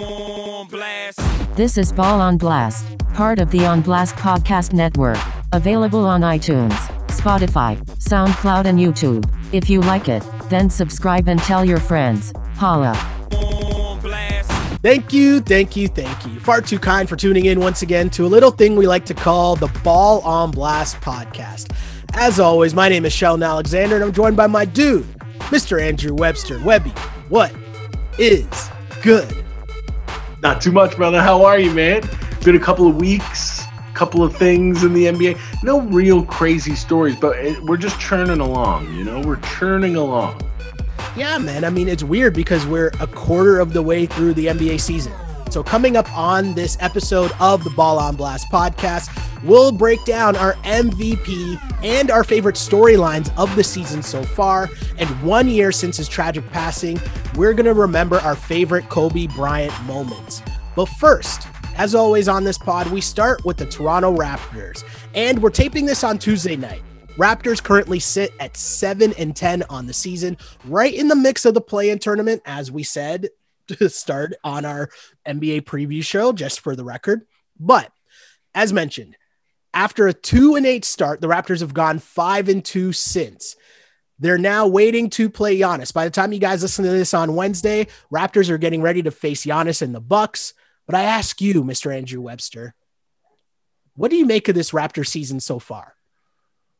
This is Ball on Blast, part of the On Blast Podcast Network, available on iTunes, Spotify, SoundCloud, and YouTube. If you like it, then subscribe and tell your friends. Holla. Thank you, thank you, thank you. Far too kind for tuning in once again to a little thing we like to call the Ball on Blast podcast. As always, my name is Sheldon Alexander, and I'm joined by my dude, Mr. Andrew Webster. Webby, what is good? Not too much, brother. How are you, man? Been a couple of weeks, couple of things in the NBA. No real crazy stories, but it, we're just churning along. You know, we're churning along. Yeah, man. I mean, it's weird because we're a quarter of the way through the NBA season. So, coming up on this episode of the Ball on Blast podcast, we'll break down our MVP and our favorite storylines of the season so far. And one year since his tragic passing, we're going to remember our favorite Kobe Bryant moments. But first, as always on this pod, we start with the Toronto Raptors. And we're taping this on Tuesday night. Raptors currently sit at 7 and 10 on the season, right in the mix of the play-in tournament as we said start on our NBA preview show just for the record. But as mentioned, after a 2 and 8 start, the Raptors have gone 5 and 2 since. They're now waiting to play Giannis. By the time you guys listen to this on Wednesday, Raptors are getting ready to face Giannis and the Bucks. But I ask you, Mr. Andrew Webster, what do you make of this Raptor season so far?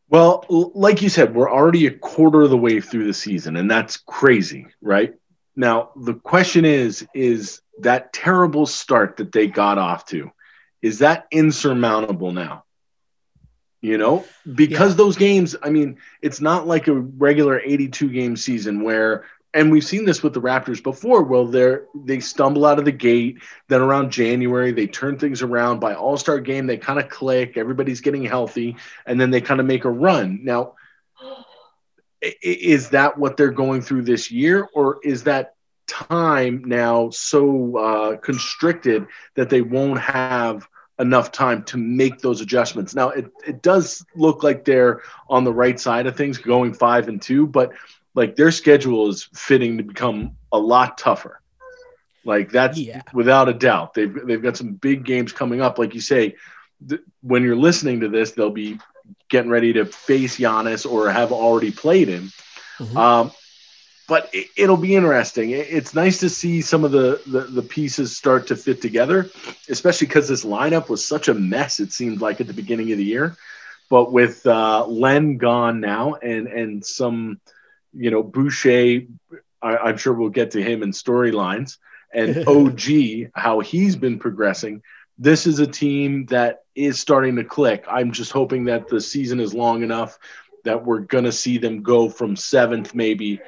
Well, like you said, we're already a quarter of the way through the season, and that's crazy, right? Now, the question is is that terrible start that they got off to, is that insurmountable now? You know, because yeah. those games, I mean, it's not like a regular 82 game season where and we've seen this with the Raptors before. Well, they're they stumble out of the gate. Then around January, they turn things around. By All Star game, they kind of click. Everybody's getting healthy, and then they kind of make a run. Now, is that what they're going through this year, or is that time now so uh, constricted that they won't have enough time to make those adjustments? Now, it it does look like they're on the right side of things, going five and two, but like their schedule is fitting to become a lot tougher. Like that's yeah. without a doubt. They've they've got some big games coming up. Like you say, th- when you're listening to this, they'll be getting ready to face Giannis or have already played him. Mm-hmm. Um, but it, will be interesting. it's nice to see some of the, the, the pieces start to fit together, especially because this lineup was such a mess. It seemed like at the beginning of the year, but with uh, Len gone now and and some you know, Boucher, I, am sure we'll get to him in storylines, and OG, how he's been progressing. This is a team that is starting to click. I'm just hoping that the season is long enough that we're going to see them go from seventh, maybe,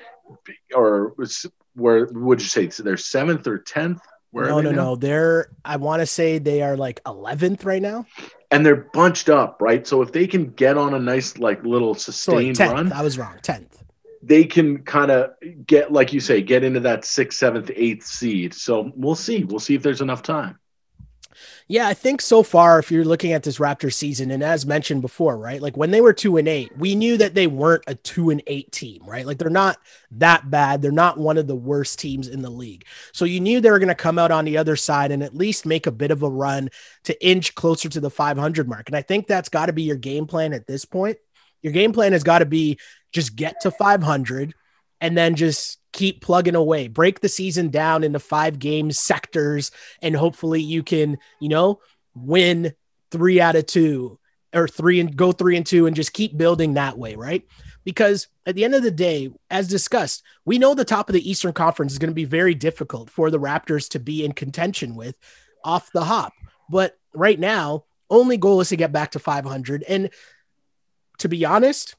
or where would you say? They're seventh or tenth? Where no, no, now? no. They're, I want to say they are like 11th right now. And they're bunched up, right? So if they can get on a nice, like, little sustained Sorry, 10th. run. I was wrong. 10th they can kind of get, like you say, get into that sixth, seventh, eighth seed. So we'll see. We'll see if there's enough time. Yeah, I think so far, if you're looking at this Raptor season, and as mentioned before, right, like when they were two and eight, we knew that they weren't a two and eight team, right? Like they're not that bad. They're not one of the worst teams in the league. So you knew they were going to come out on the other side and at least make a bit of a run to inch closer to the 500 mark. And I think that's got to be your game plan at this point. Your game plan has got to be just get to 500 and then just keep plugging away. Break the season down into five game sectors and hopefully you can, you know, win 3 out of 2 or 3 and go 3 and 2 and just keep building that way, right? Because at the end of the day, as discussed, we know the top of the Eastern Conference is going to be very difficult for the Raptors to be in contention with off the hop. But right now, only goal is to get back to 500 and to be honest,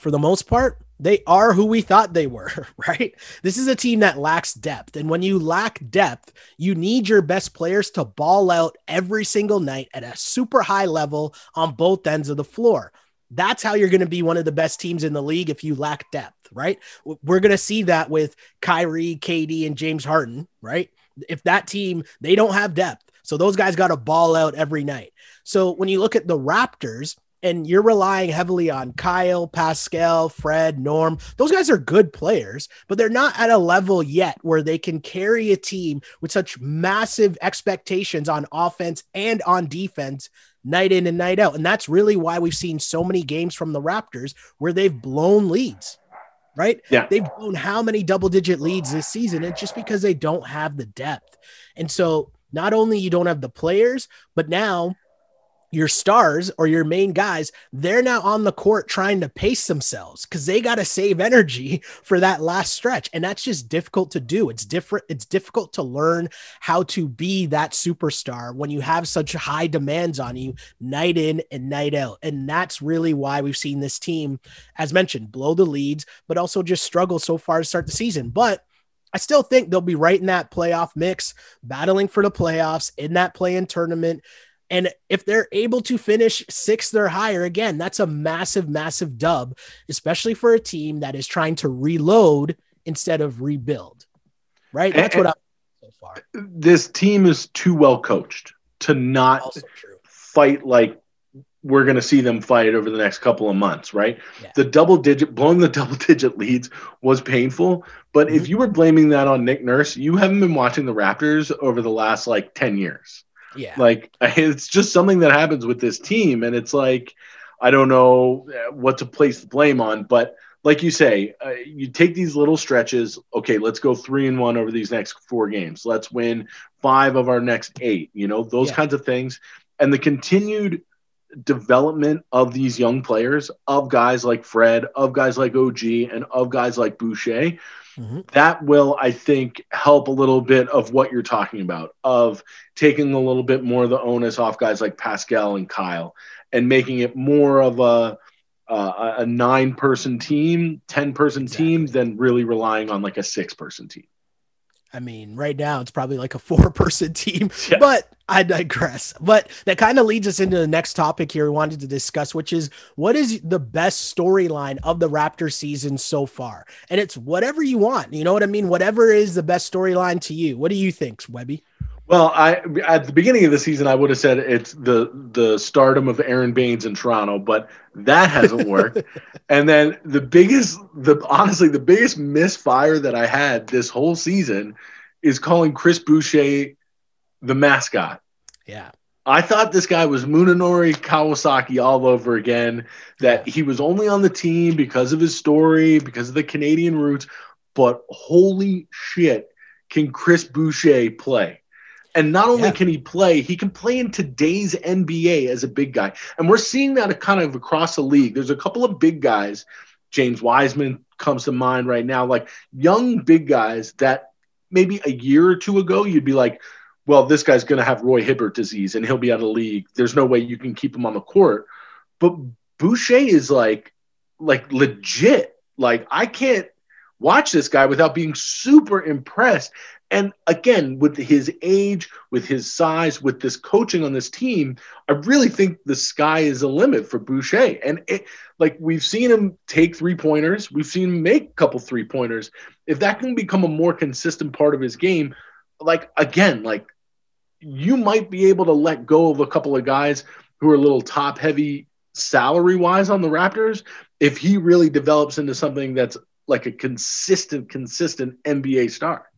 for the most part, they are who we thought they were, right? This is a team that lacks depth. And when you lack depth, you need your best players to ball out every single night at a super high level on both ends of the floor. That's how you're going to be one of the best teams in the league if you lack depth, right? We're going to see that with Kyrie, KD, and James Harden, right? If that team, they don't have depth. So those guys got to ball out every night. So when you look at the Raptors, and you're relying heavily on Kyle, Pascal, Fred, Norm. Those guys are good players, but they're not at a level yet where they can carry a team with such massive expectations on offense and on defense night in and night out. And that's really why we've seen so many games from the Raptors where they've blown leads. Right? Yeah. They've blown how many double digit leads this season? It's just because they don't have the depth. And so not only you don't have the players, but now your stars or your main guys, they're now on the court trying to pace themselves because they got to save energy for that last stretch. And that's just difficult to do. It's different. It's difficult to learn how to be that superstar when you have such high demands on you night in and night out. And that's really why we've seen this team, as mentioned, blow the leads, but also just struggle so far to start the season. But I still think they'll be right in that playoff mix, battling for the playoffs in that play in tournament. And if they're able to finish sixth or higher, again, that's a massive, massive dub, especially for a team that is trying to reload instead of rebuild. Right? That's and, what I'm so far. This team is too well coached to not fight like we're going to see them fight over the next couple of months, right? Yeah. The double digit, blowing the double digit leads was painful. But mm-hmm. if you were blaming that on Nick Nurse, you haven't been watching the Raptors over the last like 10 years. Yeah. Like it's just something that happens with this team. And it's like, I don't know uh, what to place the blame on, but like you say, uh, you take these little stretches. Okay, let's go three and one over these next four games. Let's win five of our next eight, you know, those yeah. kinds of things. And the continued development of these young players, of guys like Fred, of guys like OG, and of guys like Boucher Mm-hmm. That will, I think, help a little bit of what you're talking about, of taking a little bit more of the onus off guys like Pascal and Kyle and making it more of a uh, a nine person team, 10 person exactly. team than really relying on like a six person team. I mean, right now it's probably like a four person team, yeah. but I digress. But that kind of leads us into the next topic here we wanted to discuss, which is what is the best storyline of the Raptor season so far? And it's whatever you want. You know what I mean? Whatever is the best storyline to you. What do you think, Webby? Well, I at the beginning of the season I would have said it's the the stardom of Aron Baynes in Toronto, but that hasn't worked. and then the biggest the honestly the biggest misfire that I had this whole season is calling Chris Boucher the mascot. Yeah. I thought this guy was Munenori Kawasaki all over again, that he was only on the team because of his story, because of the Canadian roots. But holy shit, can Chris Boucher play? And not only yeah. can he play, he can play in today's NBA as a big guy. And we're seeing that kind of across the league. There's a couple of big guys. James Wiseman comes to mind right now, like young big guys that maybe a year or two ago you'd be like, well, this guy's going to have Roy Hibbert disease and he'll be out of the league. There's no way you can keep him on the court. But Boucher is like, like legit. Like I can't watch this guy without being super impressed. And again, with his age, with his size, with this coaching on this team, I really think the sky is the limit for Boucher. And it, like we've seen him take three pointers, we've seen him make a couple three pointers. If that can become a more consistent part of his game, like again, like you might be able to let go of a couple of guys who are a little top heavy salary wise on the Raptors if he really develops into something that's like a consistent, consistent NBA star.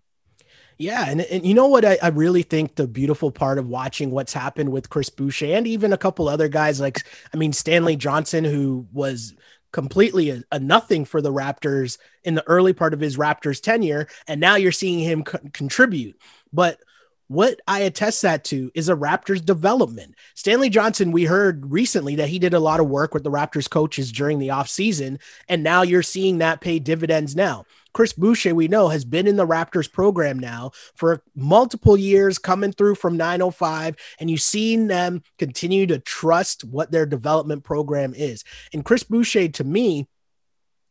Yeah, and, and you know what I, I really think the beautiful part of watching what's happened with Chris Boucher and even a couple other guys like I mean Stanley Johnson who was completely a, a, nothing for the Raptors in the early part of his Raptors tenure and now you're seeing him co- contribute. But what I attest that to is a Raptors development. Stanley Johnson, we heard recently that he did a lot of work with the Raptors coaches during the offseason, and now you're seeing that pay dividends now. Chris Boucher, we know, has been in the Raptors program now for multiple years, coming through from 905, and you've seen them continue to trust what their development program is. And Chris Boucher, to me,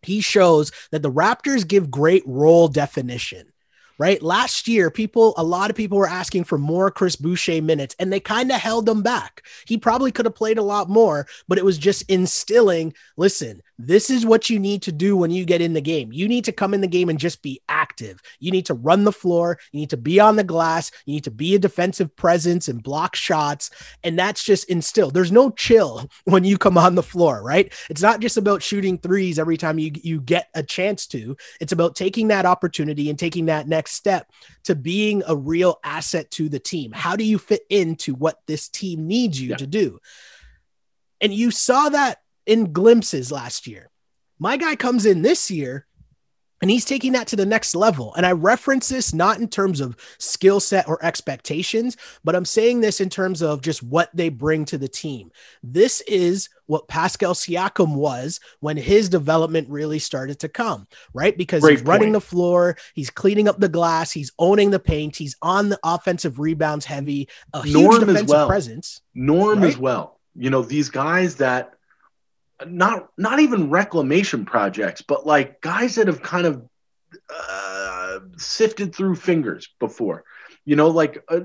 he shows that the Raptors give great role definition right? Last year, people, a lot of people were asking for more Chris Boucher minutes, and they kind of held him back. He probably could have played a lot more, but it was just instilling listen, this is what you need to do when you get in the game. You need to come in the game and just be active. You need to run the floor. You need to be on the glass. You need to be a defensive presence and block shots. And that's just instilled. There's no chill when you come on the floor, right? It's not just about shooting threes every time you, you get a chance to. It's about taking that opportunity and taking that next step to being a real asset to the team. How do you fit into what this team needs you yeah. to do? And you saw that in glimpses last year. My guy comes in this year and he's taking that to the next level. And I reference this not in terms of skill set or expectations, but I'm saying this in terms of just what they bring to the team. This is what Pascal Siakam was when his development really started to come, right? Because Great he's point. running the floor, he's cleaning up the glass, he's owning the paint, he's on the offensive rebounds heavy, a Norm huge defensive well. presence. Norm right? as well. You know, these guys that not not even reclamation projects, but like guys that have kind of uh, sifted through fingers before. You know, like uh,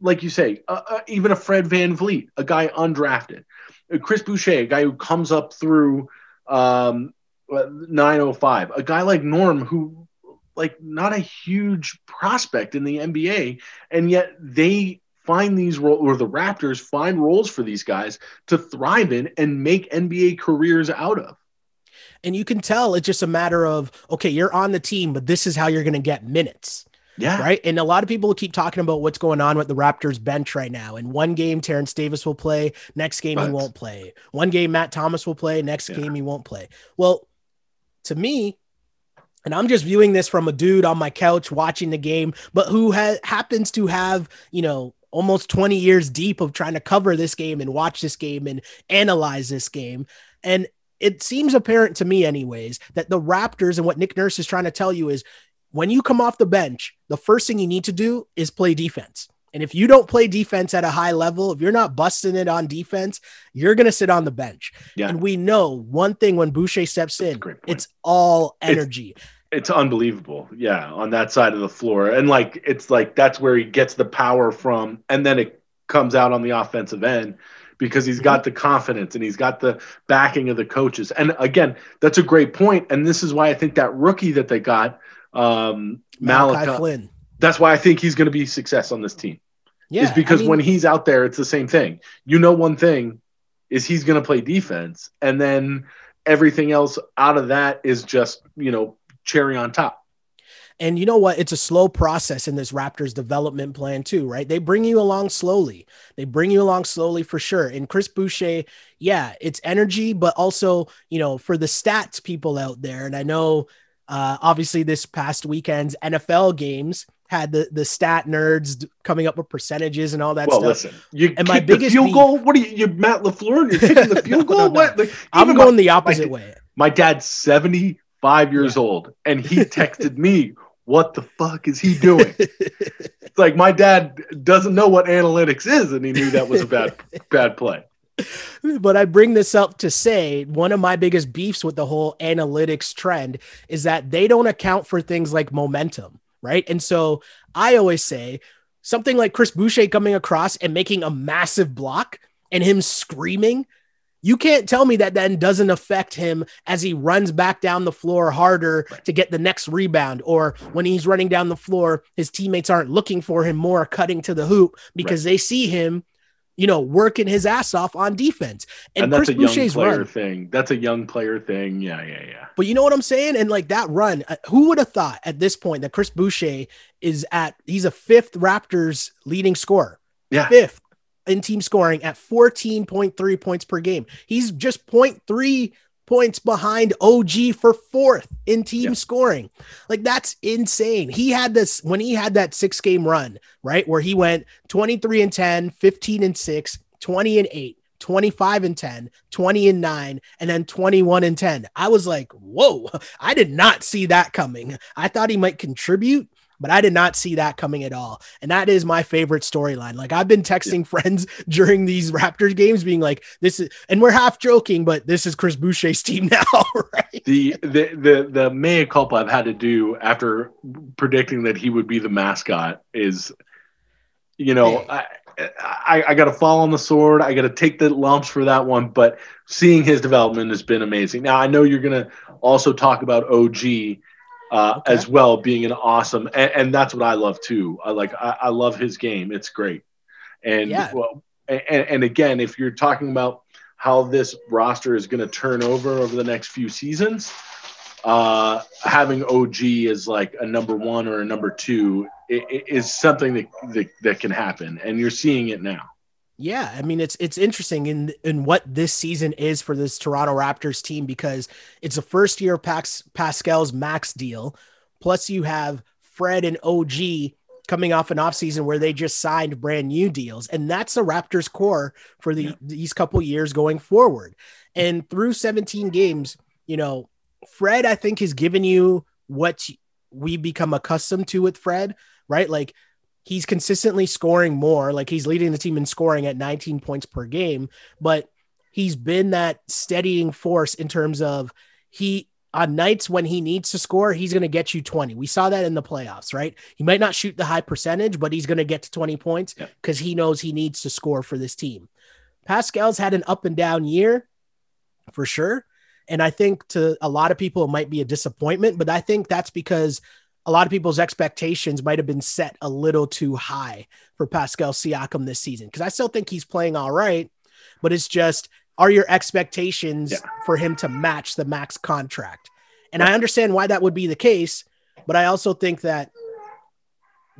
like you say, uh, uh even a Fred Van VanVleet, a guy undrafted, uh, Chris Boucher, a guy who comes up through um, 905, a guy like Norm who like not a huge prospect in the NBA, and yet they find these roles, or the Raptors find roles for these guys to thrive in and make NBA careers out of. And you can tell it's just a matter of, okay, you're on the team, but this is how you're going to get minutes. Yeah. Right. And a lot of people keep talking about what's going on with the Raptors bench right now. In one game, Terence Davis will play. Next game, but, he won't play. One game, Matt Thomas will play. Next yeah. game, he won't play. Well, to me, and I'm just viewing this from a dude on my couch watching the game, but who ha- happens to have, you know, almost 20 years deep of trying to cover this game and watch this game and analyze this game. And it seems apparent to me, anyways, that the Raptors and what Nick Nurse is trying to tell you is when you come off the bench, the first thing you need to do is play defense. And if you don't play defense at a high level, if you're not busting it on defense, you're going to sit on the bench. Yeah. And we know one thing when Boucher steps in, it's all energy. It's- it's unbelievable. Yeah on that side of the floor. And like it's like that's where he gets the power from and then it comes out on the offensive end because he's got the confidence and he's got the backing of the coaches. And again that's a great point and this is why i think that rookie that they got um malachi flynn. That's why i think he's going to be success on this team. Yeah is because I mean, when he's out there it's the same thing. You know one thing is he's going to play defense and then everything else out of that is just you know cherry on top. And you know what? It's a slow process in this Raptors development plan, too, right? They bring you along slowly. They bring you along slowly for sure. And Chris Boucher, yeah, it's energy, but also, you know, for the stats people out there, and I know uh, obviously this past weekend's NFL games had the the stat nerds coming up with percentages and all that well, stuff. listen, you and my biggest field beef, goal. What are you, you Matt Lafleur? You're kicking the field no, goal? No, no. What? Like, I'm going my, the opposite my, way. My dad's seventy five years yeah. old, and he texted me, "What the fuck is he doing?" it's like my dad doesn't know what analytics is, and he knew that was a bad bad play. But I bring this up to say one of my biggest beefs with the whole analytics trend is that they don't account for things like momentum, right? And so I always say something like Chris Boucher coming across and making a massive block and him screaming you can't tell me that then doesn't affect him as he runs back down the floor harder to get the next rebound, or when he's running down the floor, his teammates aren't looking for him more cutting to the hoop because right. they see him, you know, working his ass off on defense. And, and that's Chris a Boucher's young player run, thing. That's a young player thing. Yeah, yeah, yeah. But you know what I'm saying? And like that run, uh, who would have thought at this point that Chris Boucher is at he's a fifth Raptors leading scorer. Yeah. Fifth in team scoring at 14.3 points per game. He's just 0.3 points behind OG for fourth in team yeah. scoring. Like that's insane. He had this when he had that six game run, right? Where he went 23 and 10, 15 and 6, 20 and 8. 25 and 10, 20 and 9, and then 21 and 10. I was like, whoa, I did not see that coming. I thought he might contribute, but I did not see that coming at all. And that is my favorite storyline. Like I've been texting friends during these Raptors games being like, this is, and we're half joking, but this is Chris Boucher's team now, right? The, the, the, the mea culpa I've had to do after predicting that he would be the mascot is, you know, I, I, I got to fall on the sword. I got to take the lumps for that one. But seeing his development has been amazing. Now I know you're going to also talk about OG uh, Okay. as well, being an awesome, and, and that's what I love too. I like, I, I love his game. It's great. And Yeah. well, and, and again, if you're talking about how this roster is going to turn over over the next few seasons, uh, having OG as like a number one or a number two is something that, that that can happen, and you're seeing it now. Yeah, I mean it's it's interesting in in what this season is for this Toronto Raptors team because it's the first year of Pax, Pascal's max deal, plus you have Fred and OG coming off an offseason where they just signed brand new deals, and that's the Raptors core for the Yeah. these couple years going forward. And through 17 games, you know, Fred I think has given you what we become accustomed to with Fred, right? Like he's consistently scoring more. Like he's leading the team in scoring at 19 points per game, but he's been that steadying force in terms of he on nights when he needs to score, he's going to get you 20. We saw that in the playoffs, right? He might not shoot the high percentage, but he's going to get to 20 points because he knows he needs to score for this team. Pascal's had an up and down year for sure. And I think to a lot of people, it might be a disappointment, but I think that's because a lot of people's expectations might have been set a little too high for Pascal Siakam this season. Because I still think he's playing all right, but it's just are your expectations Yeah. for him to match the max contract? And I understand why that would be the case, but I also think that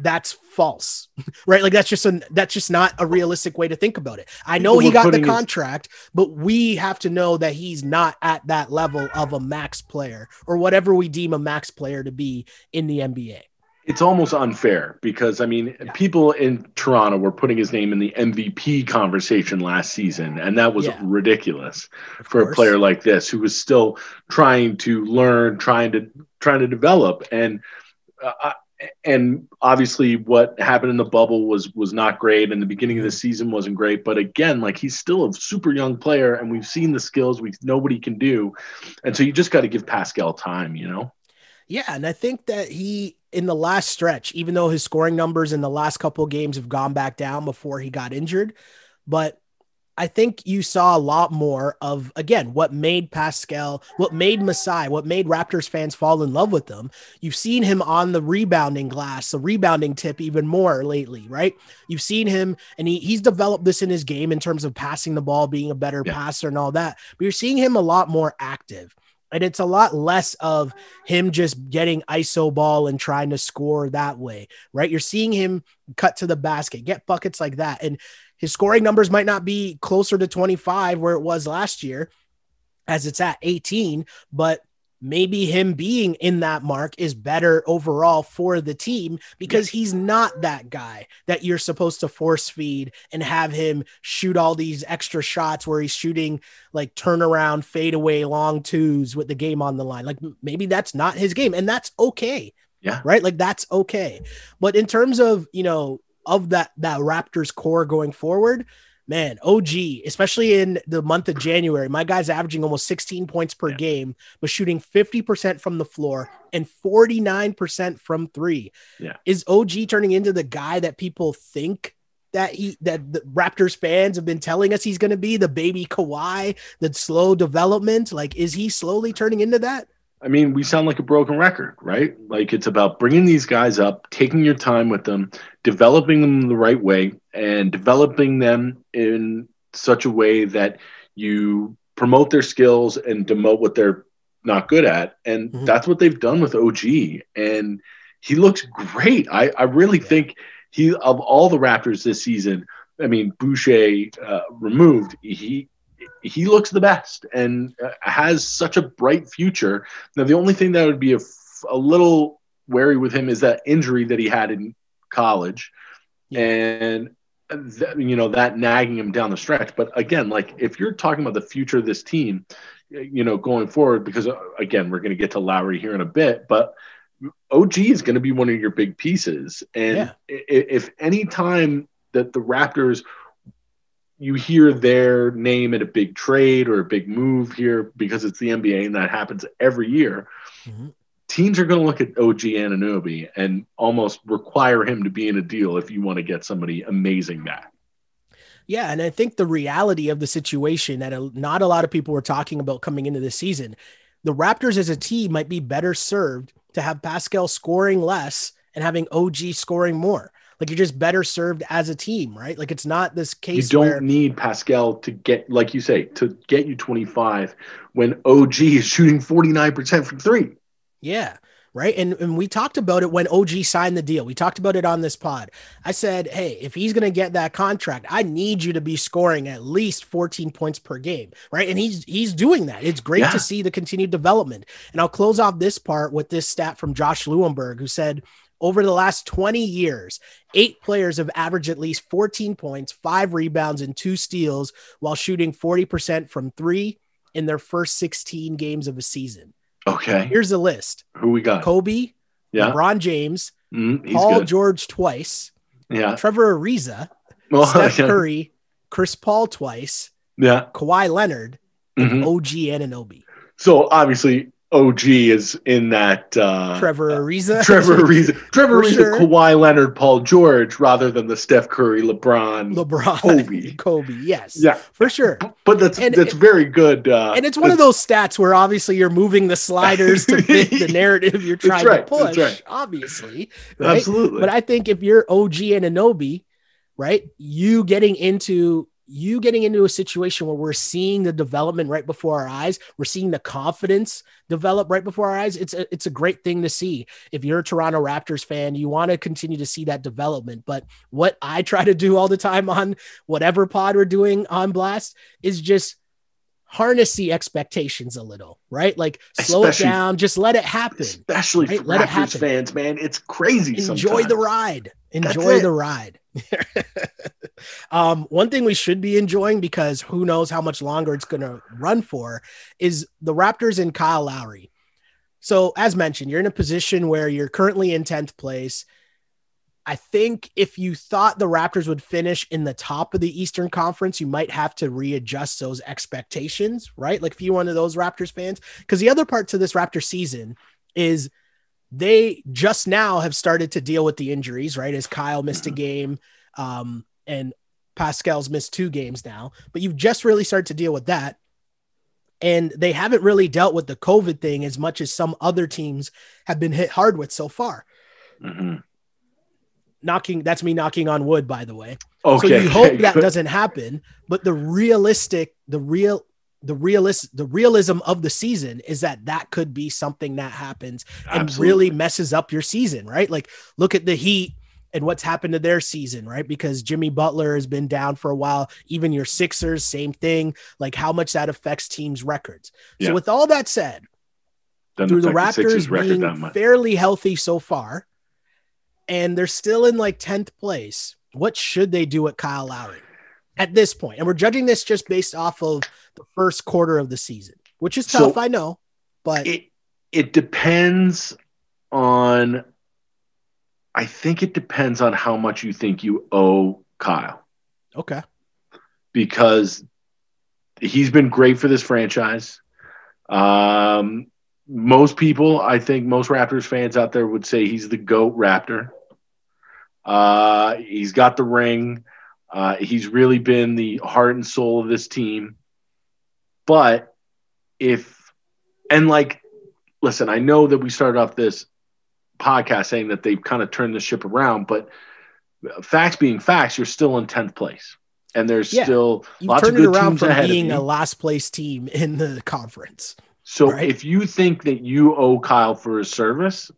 that's false, right? Like that's just a that's just not a realistic way to think about it. I know People he got the putting his- contract, but we have to know that he's not at that level of a max player or whatever we deem a max player to be in the NBA. It's almost unfair because I mean, Yeah. people in Toronto were putting his name in the MVP conversation last season, and that was Yeah. ridiculous Of for a player like this who was still trying to learn, trying to trying to develop, and uh, I- and obviously what happened in the bubble was was not great, and the beginning of the mm-hmm. season wasn't great. But again, like he's still a super young player, and we've seen the skills we nobody can do, and so you just got to give Pascal time, you know. Yeah, and I think that he in the last stretch, even though his scoring numbers in the last couple of games have gone back down before he got injured, but I think you saw a lot more of again what made Pascal, what made Masai, what made Raptors fans fall in love with him. You've seen him on the rebounding glass, the rebounding tip even more lately, right? You've seen him and he, he's developed this in his game in terms of passing the ball, being a better Yeah. passer and all that. But you're seeing him a lot more active. And it's a lot less of him just getting ISO ball and trying to score that way, right? You're seeing him cut to the basket, get buckets like that. And his scoring numbers might not be closer to 25 where it was last year, as it's at 18, but maybe him being in that mark is better overall for the team because he's not that guy that you're supposed to force feed and have him shoot all these extra shots where he's shooting like turnaround fadeaway long twos with the game on the line. Like maybe that's not his game and that's okay. Yeah. right? Like that's okay. But in terms of you know of that that raptors core going forward man og especially in the month of january my guy's averaging almost 16 points per Yeah. game but shooting 50% from the floor and 49% from three Yeah. is og turning into the guy that people think that he that the Raptors fans have been telling us he's going to be the baby Kawhi, the slow development. Like, is he slowly turning into that? I mean, we sound like a broken record, right? Like it's about bringing these guys up, taking your time with them, developing them the right way, and developing them in such a way that you promote their skills and demote what they're not good at. And Mhm. that's what they've done with OG. And he looks great. I, I really think he, of all the Raptors this season, I mean, Boucher uh, removed, he he looks the best and uh, has such a bright future. Now, the only thing that would be a, a little wary with him is that injury that he had in college, Yeah. and th- you know that nagging him down the stretch. But again, like if you're talking about the future of this team, you know, going forward, because uh, again, we're going to get to Lowry here in a bit, but OG is going to be one of your big pieces, and Yeah. if any time that the Raptors you hear their name at a big trade or a big move here because it's the NBA and that happens every year. Mhm. Teams are going to look at OG Anunoby and almost require him to be in a deal if you want to get somebody amazing back. Yeah, and I think the reality of the situation that a, not a lot of people were talking about coming into this season, the Raptors as a team might be better served to have Pascal scoring less and having OG scoring more. Like you're just better served as a team, right? Like it's not this case. You don't where, need Pascal to get, like you say, to get you 25 when OG is shooting 49% from three. Yeah. Right. And, and we talked about it when OG signed the deal. We talked about it on this pod. I said, hey, if he's going to get that contract, I need you to be scoring at least 14 points per game. Right. And he's he's doing that. It's great Yeah. to see the continued development. And I'll close off this part with this stat from Josh Lewenberg, who said over the last 20 years, eight players have averaged at least 14 points, five rebounds, and two steals while shooting 40% from three in their first 16 games of a season. Okay. Here's the list. Who we got? Kobe, Yeah. LeBron James, Mm, he's Paul good. George twice, Yeah. Trevor Ariza, Well, Steph yeah. Curry, Chris Paul twice, Yeah. Kawhi Leonard, and Mhm. OG Anunoby. So obviously OG is in that uh Trevor Ariza. Trevor Ariza, Trevor Ariza, sure. Kawhi Leonard, Paul George, rather than the Steph Curry, LeBron. LeBron. Kobe. Kobe, yes. Yeah, For sure. but that's And that's it- very good. Uh, And it's one of those stats where obviously you're moving the sliders to fit the narrative you're trying right, to push, right. obviously. Right? absolutely. But I think if you're OG Anunoby, right, you getting into you getting into a situation where we're seeing the development right before our eyes, we're seeing the confidence develop right before our eyes. It's a, it's a great thing to see. If you're a Toronto Raptors fan, you want to continue to see that development. But what I try to do all the time on whatever pod we're doing on Blast is just harness the expectations a little, right? Like slow Especially- it down, just let it happen. Especially Right, for let it Raptors happen. fans, man, it's crazy. enjoy the sometimes. ride That's enjoy the ride um one thing we should be enjoying because who knows how much longer it's going to run for is the raptors and kyle lowry. So as mentioned you're in a position where you're currently in 10th place. I think if you thought the raptors would finish in the top of the eastern conference you might have to readjust those expectations right? Like if you're one of those raptors fans. Because the other part to this raptor season is they just now have started to deal with the injuries, right? As Kyle missed a game, um, and Pascal's missed two games now, but you've just really started to deal with that. And they haven't really dealt with the COVID thing as much as some other teams have been hit hard with so far. Mhm. Knocking that's me knocking on wood, by the way. Okay. So you hope that doesn't happen, but the realistic, the real, the realist, the realism of the season is that that could be something that happens and Absolutely. really messes up your season, right? Like look at the Heat and what's happened to their season, right? Because Jimmy Butler has been down for a while. Even your Sixers, same thing. Like how much that affects teams' records. Yeah. So with all that said, Doesn't through the Raptors that being fairly healthy so far, and they're still in like 10th place, what should they do at Kyle Lowry at this? And we're judging this just based off of the first quarter of the season, which is So- tough, I know, but it it depends on I think it depends on how much you think you owe Kyle okay. because he's been great for this franchise. Um, most people, I think most Raptors fans out there would say he's the GOAT Raptor. Uh, he's got the ring. Uh, he's really been the heart and soul of this team. But if, and like, listen, I know that we started off this podcast saying that they've kind of turned the ship around, but facts being facts, you're still in 10th place. And there's Yeah. still You've lots of good around teams from ahead of being a last place team in the conference. So Right. if you think that you owe Kyle for his service,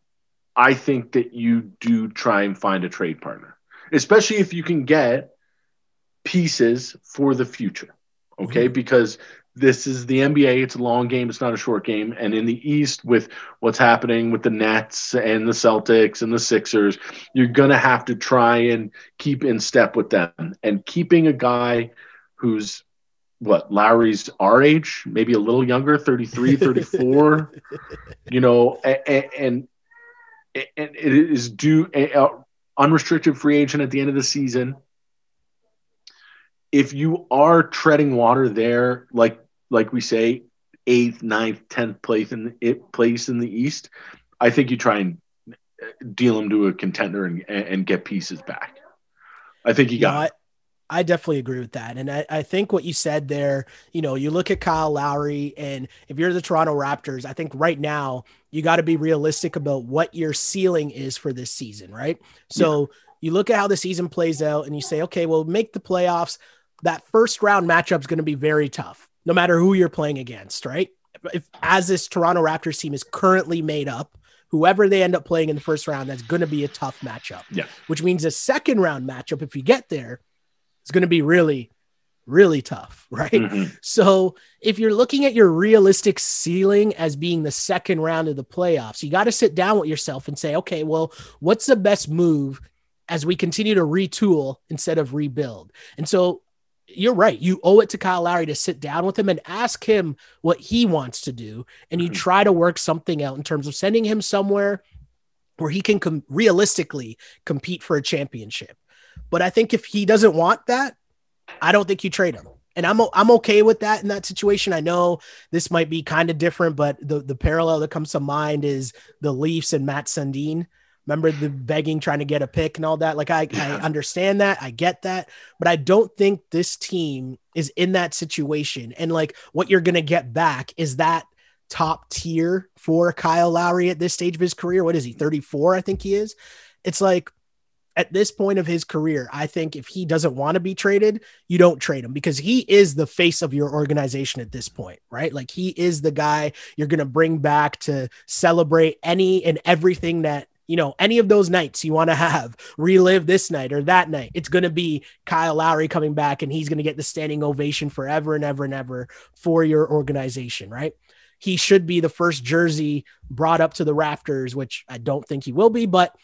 I think that you do try and find a trade partner, especially if you can get pieces for the future. Okay. Mm-hmm. Because this is the NBA. It's a long game. It's not a short game. And in the East, with what's happening with the Nets and the Celtics and the Sixers, you're going to have to try and keep in step with them. And keeping a guy who's what Lowry's our age, maybe a little younger, 33, 34, you know, and, and, and it is due a, unrestricted free agent at the end of the season. If you are treading water there, like like we say, eighth, ninth, tenth place in the it place in the East, I think you try and uh, deal them to a contender and, and get pieces back. I think you got? I definitely agree with that. And I, I, think what you said there, you know, you look at Kyle Lowry, and if you're the Toronto Raptors, I think right now you got to be realistic about what your ceiling is for this season, right? So yeah. you look at how the season plays out and you say, okay, well, make the playoffs. That first round matchup is going to be very tough, no matter who you're playing against, right? If as this Toronto Raptors team is currently made up, whoever they end up playing in the first round, that's going to be a tough matchup. Yeah. Which means a second round matchup, if you get there, is going to be really, really tough, right? Mm-hmm. So if you're looking at your realistic ceiling as being the second round of the playoffs, you got to sit down with yourself and say, okay, well, what's the best move as we continue to retool instead of rebuild? And so you're right. You owe it to Kyle Lowry to sit down with him and ask him what he wants to do. And you mm-hmm. try to work something out in terms of sending him somewhere where he can com- realistically compete for a championship. But I think if he doesn't want that, I don't think you trade him. And I'm I'm okay with that in that situation. I know this might be kind of different, but the the parallel that comes to mind is the Leafs and Mats Sundin. Remember the begging, trying to get a pick and all that. Like I, I understand that, I get that, but I don't think this team is in that situation. And like what you're gonna get back is that top tier for Kyle Lowry at this stage of his career. What is he? 34, I think he is. It's like at this point of his career, I think if he doesn't want to be traded, you don't trade him because he is the face of your organization at this point, right? Like he is the guy you're going to bring back to celebrate any and everything that you know, any of those nights you want to have, relive this night or that night, it's going to be Kyle Lowry coming back and he's going to get the standing ovation forever and ever and ever for your organization, right? He should be the first jersey brought up to the rafters, which I don't think he will be, but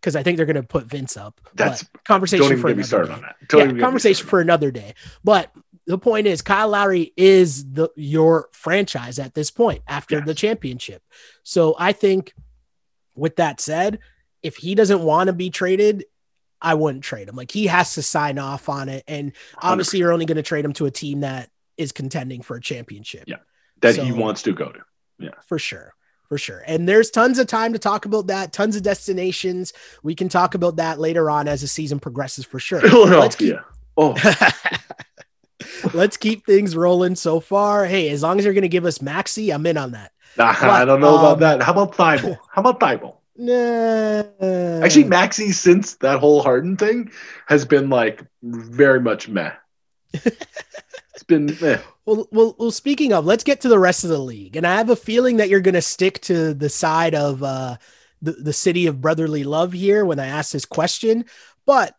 because I think they're going to put Vince up. That's but conversation for another day. on that. yeah, conversation for another day. But the point is, Kyle Lowry is the your franchise at this point after yes. the championship. So I think, with that said, if he doesn't want to be traded, I wouldn't trade him. Like he has to sign off on it, and obviously, you are only going to trade him to a team that is contending for a championship. Yeah, that so, he wants to go to. Yeah, for sure for sure. And there's tons of time to talk about that, tons of destinations. We can talk about that later on as the season progresses for sure. Philadelphia. oh. oh. Let's keep things rolling so far. Hey, as long as you're going to give us Maxey, I'm in on that. Nah, but, I don't know um, about that. How about Thybulle? How about Thybulle? Nah. Actually, Maxey, since that whole Harden thing, has been like very much meh. it's been meh. Well, well, well. Speaking of, let's get to the rest of the league, and I have a feeling that you're going to stick to the side of uh, the the city of brotherly love here when I ask this question. But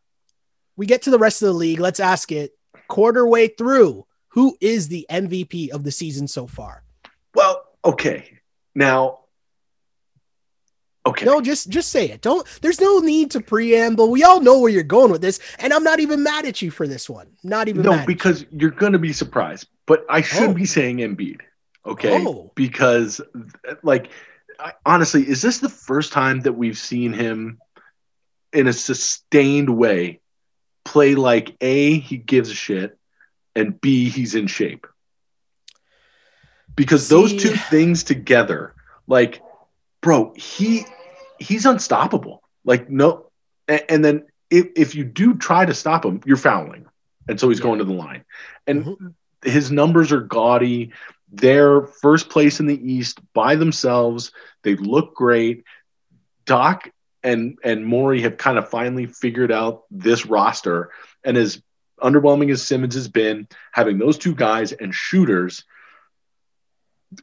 we get to the rest of the league. Let's ask it quarter way through. Who is the MVP of the season so far? Well, okay. Now Okay. No, just just say it. Don't there's no need to preamble. We all know where you're going with this, and I'm not even mad at you for this one. Not even No, because you. you're gonna be surprised. But I should oh. be saying Embiid. Okay. Oh. Because like I, honestly, is this the first time that we've seen him in a sustained way play like A, he gives a shit, and B, he's in shape? Because See, those two things together, like bro, he he's unstoppable. Like no, and, and then if, if you do try to stop him, you're fouling, and so he's yeah. going to the line, and mm-hmm. his numbers are gaudy. They're first place in the East by themselves. They look great. Doc and and Morey have kind of finally figured out this roster, and as underwhelming as Simmons has been, having those two guys and shooters,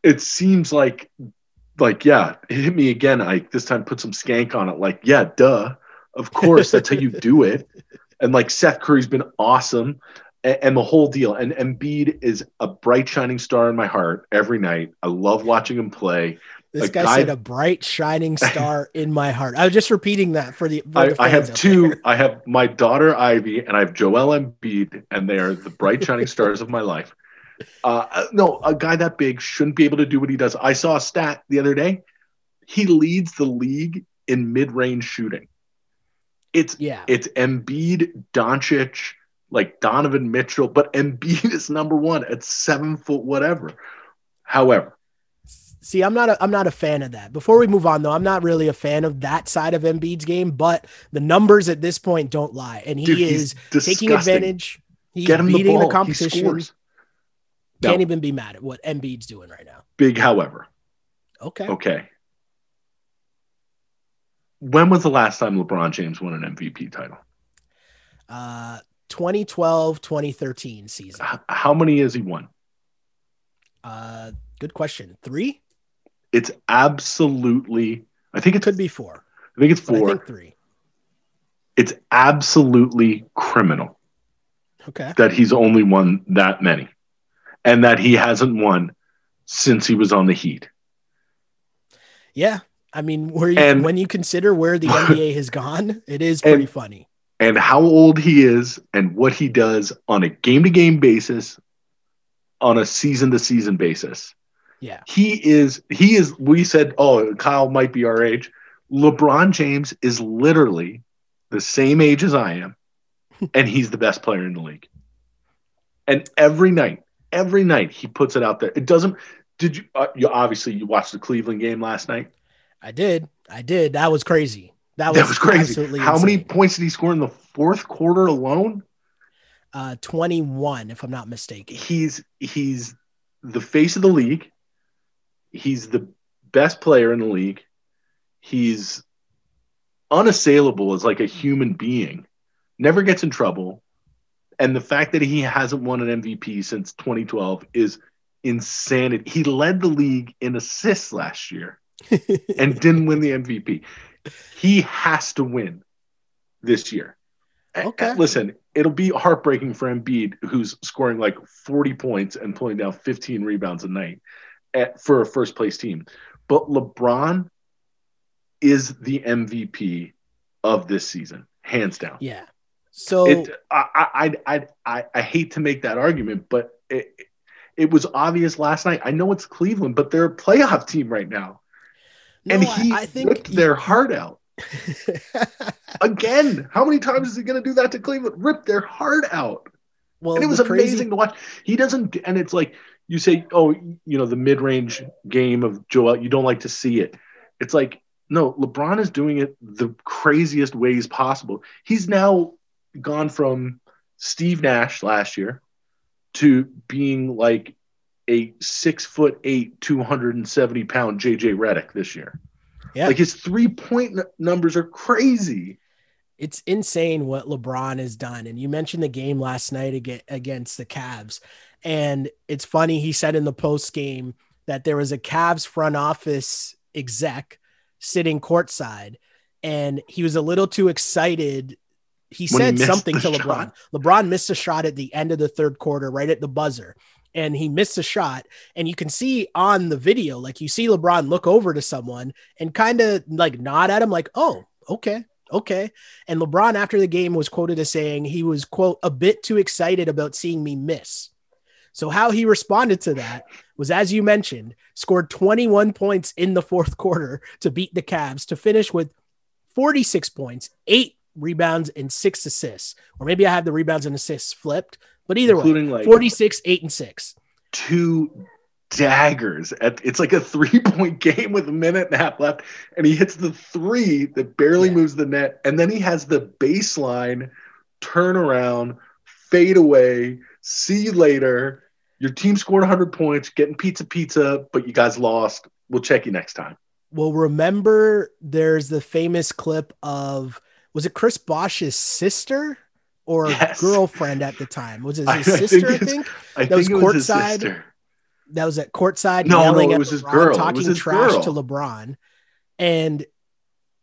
it seems like like, yeah, hit me again. I this time put some skank on it. Like, yeah, duh. Of course, that's how you do it. And like Seth Curry's been awesome and, and, the whole deal. And Embiid is a bright shining star in my heart every night. I love watching him play. This guy, guy, said a bright shining star in my heart. I was just repeating that for the. For I, the I, have two. There. I have my daughter Ivy and I have Joel Embiid, and they are the bright shining stars of my life. Uh, uh, no, a guy that big shouldn't be able to do what he does. I saw a stat the other day. He leads the league in mid-range shooting. It's yeah. It's Embiid, Doncic, like Donovan Mitchell, but Embiid is number one at seven foot whatever. However, See, I'm not a, I'm not a fan of that. Before we move on, though, I'm not really a fan of that side of Embiid's game. But the numbers at this point don't lie, and he Dude, is taking advantage. He's Get him the beating the, He competition. Can't No. even be mad at what Embiid's doing right now. Big, however. Okay. Okay. When was the last time LeBron James won an MVP title? Uh, 2012, 2013 season. H- how many has he won? Uh, good question. Three It's absolutely. I think it could be four, I think it's four. think three. It's absolutely criminal Okay. that he's only won that many, and that he hasn't won since he was on the Heat. Yeah. I mean, where you, And- when you consider where the NBA has gone, it is pretty And- funny. and how old he is and what he does on a game to game basis, on a season to season basis. Yeah. He is, he is, we said, oh, Kyle might be our age. LeBron James is literally the same age as I am, and he's the best player in the league. And every night, every night he puts it out there. It doesn't, did you, uh, you obviously, you watched the Cleveland game last night. I did. I did. That was crazy. That was, That was crazy. absolutely How many points did he score in the fourth quarter alone? Uh, 21, if I'm not mistaken. he's he's the face of the league. He's the best player in the league. He's unassailable as like a human being. Never gets in trouble. And the fact that he hasn't won an MVP since 2012 is insanity. He led the league in assists last year and didn't win the MVP. He has to win this year. Okay. Listen, it'll be heartbreaking for Embiid, who's scoring like 40 points and pulling down 15 rebounds a night at, for a first place team. But LeBron is the MVP of this season, hands down. yeah. So It, I, I, I, I, I hate to make that argument, but it, it was obvious last night. I know it's Cleveland, but they're a playoff team right now. no, and I- he I, think ripped their heart out again. How many times is he going to do that to Cleveland? Rip their heart out. well, and it was crazy- amazing to watch. He doesn't, and it's like you say, oh, you know, the mid-range game of Joel. You don't like to see it. It's like no, LeBron is doing it the craziest ways possible. He's now gone from Steve Nash last year to being like a six foot eight, 270 pound JJ Redick this year. Yeah. Like his three point n- numbers are crazy. it's insane what LeBron has done. And you mentioned the game last night aga- against the Cavs. And it's funny, he said in the post game that there was a Cavs front office exec sitting courtside and he was a little too excited. He When said missed something to LeBron. LeBron missed a shot at the end of the third quarter, right at the buzzer. And he missed a shot. And you can see on the video, like you see LeBron look over to someone and kind of like nod at him, like, oh, okay, okay. And LeBron, after the game, was quoted as saying he was, quote, a bit too excited about seeing me miss. So, how he responded to that was, as you mentioned, scored 21 points in the fourth quarter to beat the Cavs to finish with 46 points, eight rebounds, and six assists. Or maybe I have the rebounds and assists flipped, but either way, like 46, eight, and six. two daggers at it's like a three point game with a minute and a half left and he hits the three that barely Yeah. moves the net and then he has the baseline turn around fade away see you later your team scored 100 points getting pizza pizza but you guys lost we'll check you next time Well, remember there's the famous clip of was it Chris Bosh's sister or Yes. girlfriend at the time? Was it his I sister? think I think i That was think it was his courtside? sister that was at courtside No, no, yelling it at was his girl. Talking his trash girl. to LeBron, and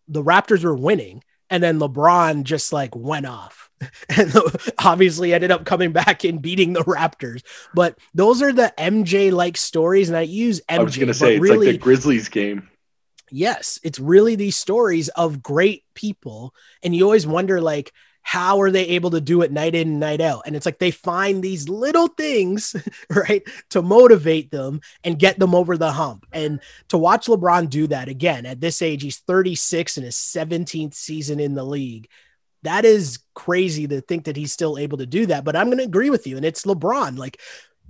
the Raptors were winning, and then LeBron just like went off, and obviously ended up coming back and beating the Raptors. But those are the MJ like stories, and I use MJ, i was gonna but say it's really like the grizzlies game yes it's really these stories of great people and you always wonder like how are they able to do it night in and night out? And it's like they find these little things right to motivate them and get them over the hump. And to watch lebron do that again at this age he's 36 in his 17th season in the league. That is crazy to think that he's still able to do that but i'm going to agree with you and it's lebron. Like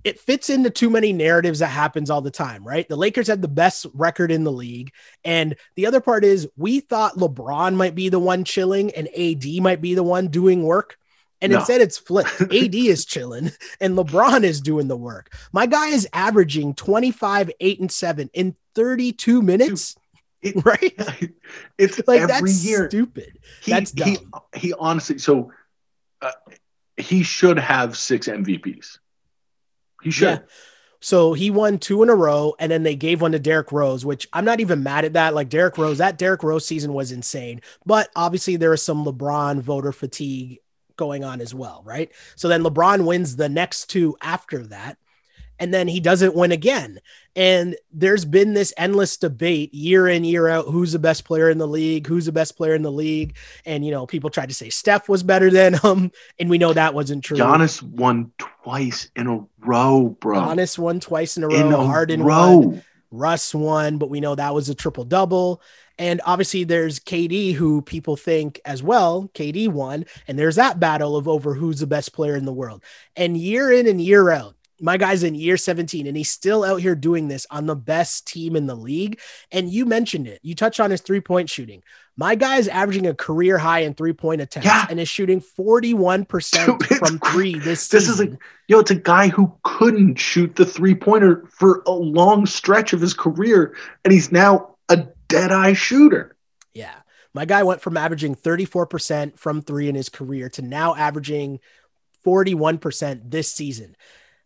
it fits into too many narratives that happens all the time, right? The Lakers had the best record in the league. And the other part is we thought LeBron might be the one chilling and AD might be the one doing work. And no. instead it's flipped. AD is chilling and LeBron is doing the work. My guy is averaging 25, 8, and 7 in 32 minutes. It, right? It's like that's year. stupid. He, that's dumb. He, he honestly, so uh, he should have six MVPs. He should. Yeah. So he won two in a row, and then they gave one to Derrick Rose, which I'm not even mad at that. Like Derrick Rose, that Derrick Rose season was insane. But obviously, there is some LeBron voter fatigue going on as well, right? So then LeBron wins the next two after that and then he doesn't win again. And there's been this endless debate year in, year out who's the best player in the league, who's the best player in the league. And, you know, people tried to say Steph was better than him. And we know that wasn't true. Giannis won twice in a row, bro. Giannis won twice in a row. In a Harden row. won. Russ won, but we know that was a triple double. And obviously, there's KD, who people think as well, KD won. And there's that battle of over who's the best player in the world. And year in and year out, my guy's in year 17 and he's still out here doing this on the best team in the league. And you mentioned it. You touched on his three point shooting. My guy's averaging a career high in three point attempts yeah. and is shooting 41% Dude, from three this This season. is like, yo, it's a guy who couldn't shoot the three pointer for a long stretch of his career. And he's now a dead eye shooter. Yeah. My guy went from averaging 34% from three in his career to now averaging 41% this season.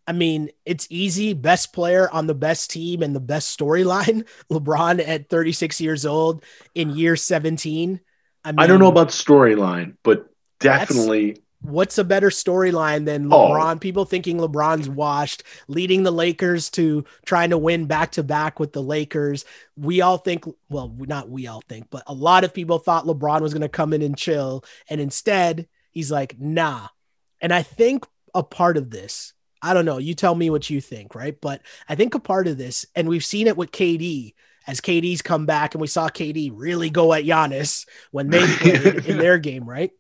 I mean, it's easy. Best player on the best team and the best storyline. LeBron at 36 years old in year 17. I, mean, I don't know about storyline, but definitely. What's a better storyline than oh. LeBron? Oh. People thinking LeBron's washed, leading the Lakers to trying to win back to back with the Lakers. We all think, well, not we all think, but a lot of people thought LeBron was going to come in and chill. And instead, he's like, nah. And I think a part of this I don't know. You tell me what you think, right? But I think a part of this, and we've seen it with KD as KD's come back, and we saw KD really go at Giannis when they played in their game, right?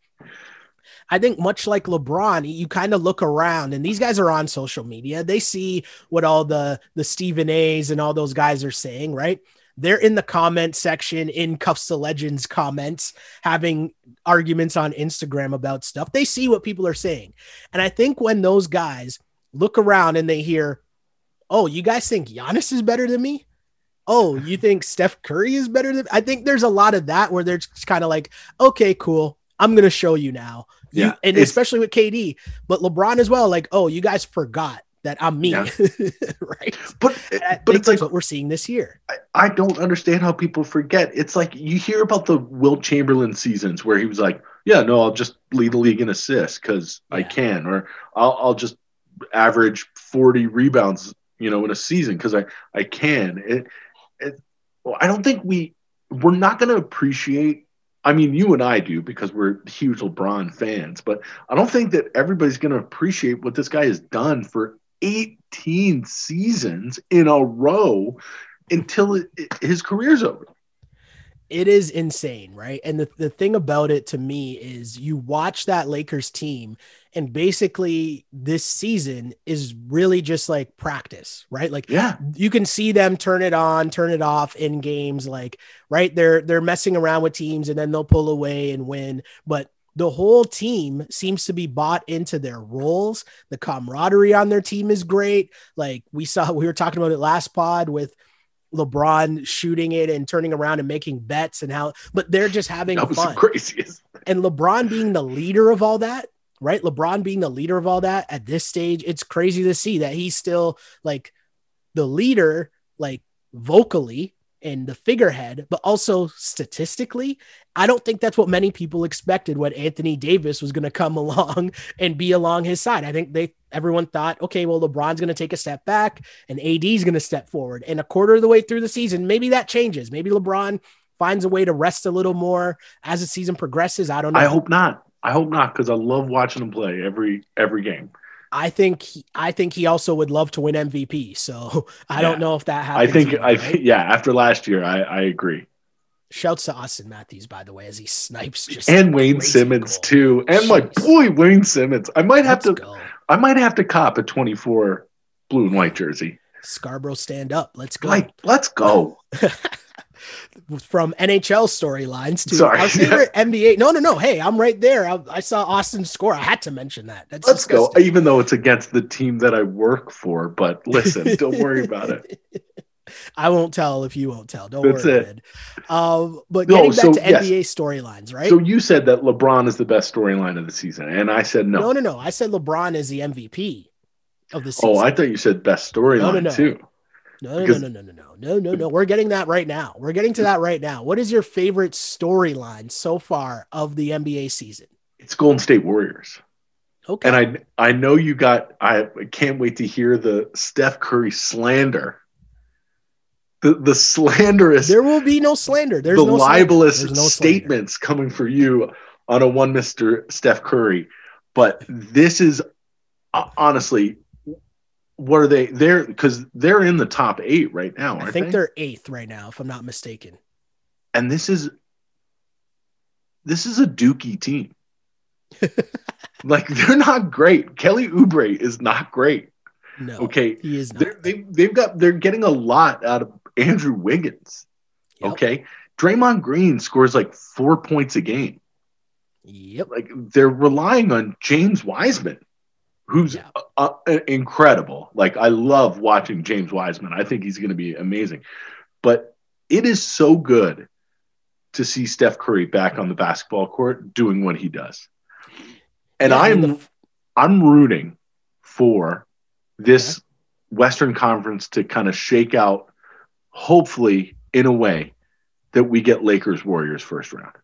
I think much like LeBron, you kind of look around and these guys are on social media. They see what all the the Stephen A's and all those guys are saying, right? They're in the comment section in Cuffs the Legend's comments having arguments on Instagram about stuff. They see what people are saying. And I think when those guys look around and they hear, "Oh, you guys think Giannis is better than me?" Oh, you think Steph Curry is better than? I think there's a lot of that where they're just kind of like, "Okay, cool. I'm gonna show you now." You, yeah, and especially with KD, but LeBron as well. Like, oh, you guys forgot that I'm me, yeah. right? But but it's like what we're seeing this year. I, I, don't understand how people forget. It's like you hear about the Wilt Chamberlain seasons where he was like, "Yeah, no, I'll just lead the league in assists because yeah. I can," or I'll I'll just average 40 rebounds, you know, in a season because I I can. It, it well, I don't think we we're not going to appreciate. I mean, you and I do because we're huge LeBron fans, but I don't think that everybody's going to appreciate what this guy has done for 18 seasons in a row until it, it, his career's over it is insane, right? And the, the thing about it to me is you watch that Lakers team, and basically this season is really just like practice, right? Like, yeah, you can see them turn it on, turn it off in games, like, right? They're they're messing around with teams and then they'll pull away and win. But the whole team seems to be bought into their roles. The camaraderie on their team is great. Like we saw, we were talking about it last pod with LeBron shooting it and turning around and making bets and how, but they're just having that was fun. Craziest. And LeBron being the leader of all that, right? LeBron being the leader of all that at this stage, it's crazy to see that he's still like the leader, like vocally and the figurehead, but also statistically, I don't think that's what many people expected when Anthony Davis was going to come along and be along his side. I think they everyone thought, okay, well, LeBron's going to take a step back and AD is going to step forward. And a quarter of the way through the season, maybe that changes. Maybe LeBron finds a way to rest a little more as the season progresses. I don't know. I hope not. I hope not because I love watching him play every every game. I think he, I think he also would love to win MVP. So I yeah. don't know if that happens. I think either, I right? yeah. After last year, I, I agree. Shouts to Auston Matthews, by the way, as he snipes just and Wayne Simmonds goal. too, and Jeez. my boy Wayne Simmonds. I might have Let's to, go. I might have to cop a twenty four blue and white jersey. Scarborough stand up. Let's go. Like, let's go. From NHL storylines to Sorry. our favorite NBA. No, no, no. Hey, I'm right there. I, I saw Auston score. I had to mention that. That's Let's go. Even though it's against the team that I work for, but listen, don't worry about it. I won't tell if you won't tell. Don't That's worry. it. Um, but No, getting back so, to yes. NBA storylines, right? So you said that LeBron is the best storyline of the season, and I said no. no, no, no. I said LeBron is the MVP of the season. oh, I thought you said best storyline No, no, no. too. No, no, no, no, no, no, no, no, no. We're getting that right now. We're getting to that right now. What is your favorite storyline so far of the NBA season? It's Golden State Warriors. Okay. And I I know you got I can't wait to hear the Steph Curry slander. The the slanderous there will be no slander. There's the no slander. libelous There's no slander. statements coming for you on a one Mr. Steph Curry. But this is honestly what are they? They're because they're in the top eight right now, I think they? they're eighth right now, if I'm not mistaken. and this is this is a dookie team. like they're not great. Kelly Oubre is not great. No, Okay, he is not. they they've got they're getting a lot out of Andrew Wiggins. Yep. Okay, Draymond Green scores like four points a game. Yep. Like they're relying on James Wiseman, who's Yeah. uh, uh, incredible. Like I love watching James Wiseman. I think he's going to be amazing. But it is so good to see Steph Curry back on the basketball court doing what he does. And Yeah, I'm the- I'm rooting for this Western Conference to kind of shake out, hopefully in a way that we get Lakers Warriors first round.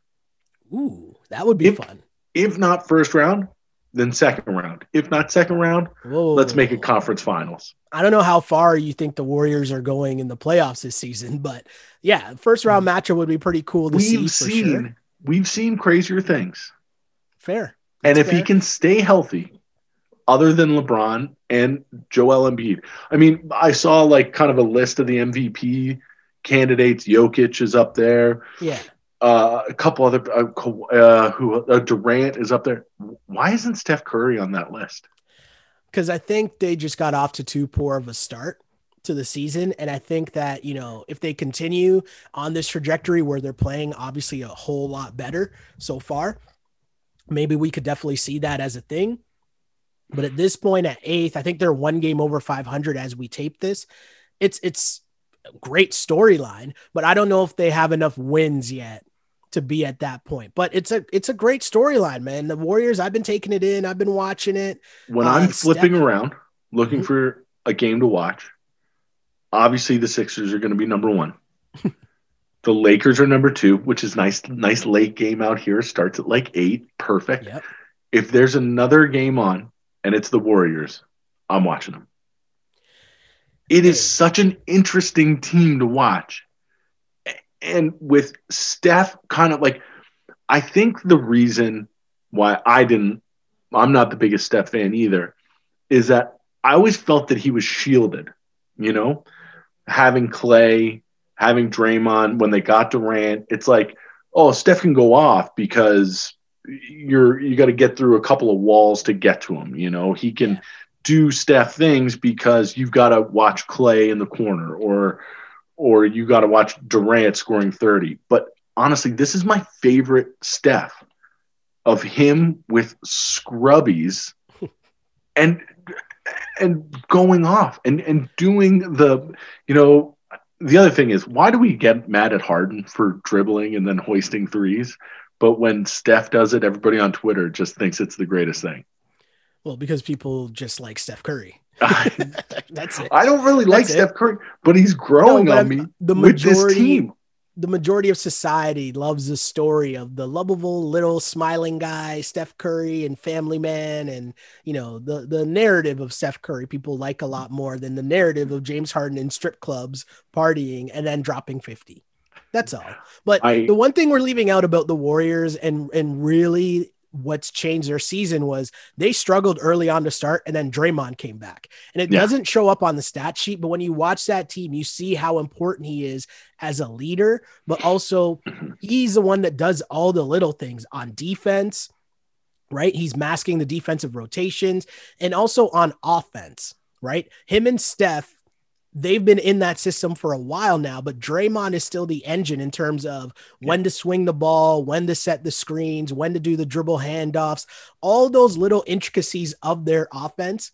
Ooh, that would be If- fun. If not first round, then second round. If not second round, Whoa. let's make it conference finals. I don't know how far you think the Warriors are going in the playoffs this season, but yeah, first round hmm. matchup would be pretty cool to We've for seen sure. we've seen crazier things. Fair. And That's if he can stay healthy, other than LeBron and Joel Embiid, I mean, I saw like kind of a list of the MVP candidates. Jokic is up there. yeah, Uh, a couple other uh, uh, who uh, Durant is up there. Why isn't Steph Curry on that list? because I think they just got off to too poor of a start to the season, and I think that you know if they continue on this trajectory where they're playing obviously a whole lot better so far, maybe we could definitely see that as a thing. But at this point, at eighth, I think they're one game over 500 as we tape this. It's it's great storyline, but I don't know if they have enough wins yet to be at that point. But it's a it's a great storyline, man. The Warriors, I've been taking it in, I've been watching it. When Uh, I'm flipping Steph- around looking Mhm. for a game to watch, obviously the Sixers are going to be number one. the Lakers are number two, which is nice. Nice late game out here. Starts at like eight. Perfect. Yep. If there's another game on and it's the Warriors, I'm watching them. It is such an interesting team to watch. And with Steph kind of like, I think the reason why I didn't, I'm not the biggest Steph fan either, is that I always felt that he was shielded, you know, having Clay, having Draymond, when they got Durant, it's like, oh, Steph can go off because you're, you got to get through a couple of walls to get to him, you know, he can do Steph things because you've got to watch Clay in the corner or, or you got to watch Durant scoring 30. But honestly, this is my favorite Steph of him with scrubbies and and going off and and doing the you know the other thing is why do we get mad at Harden for dribbling and then hoisting threes but when Steph does it everybody on Twitter just thinks it's the greatest thing Well, because people just like Steph Curry. I, That's it. don't really like That's. Steph Curry but he's growing No, but on me the with this majority- team The majority of society loves the story of the lovable little smiling guy, Steph Curry and Family Man, and you know the the narrative of Steph Curry. People like a lot more than the narrative of James Harden in strip clubs partying and then dropping fifty. That's all. But I- the one thing we're leaving out about the Warriors and and really what's changed their season was they struggled early on to start and then Draymond came back. And it Yeah. doesn't show up on the stat sheet, but when you watch that team, you see how important he is as a leader, but also he's the one that does all the little things on defense, right? He's masking the defensive rotations and also on offense. right? Him and Steph, they've been in that system for a while now, but Draymond is still the engine in terms of when to swing the ball, when to set the screens, when to do the dribble handoffs, all those little intricacies of their offense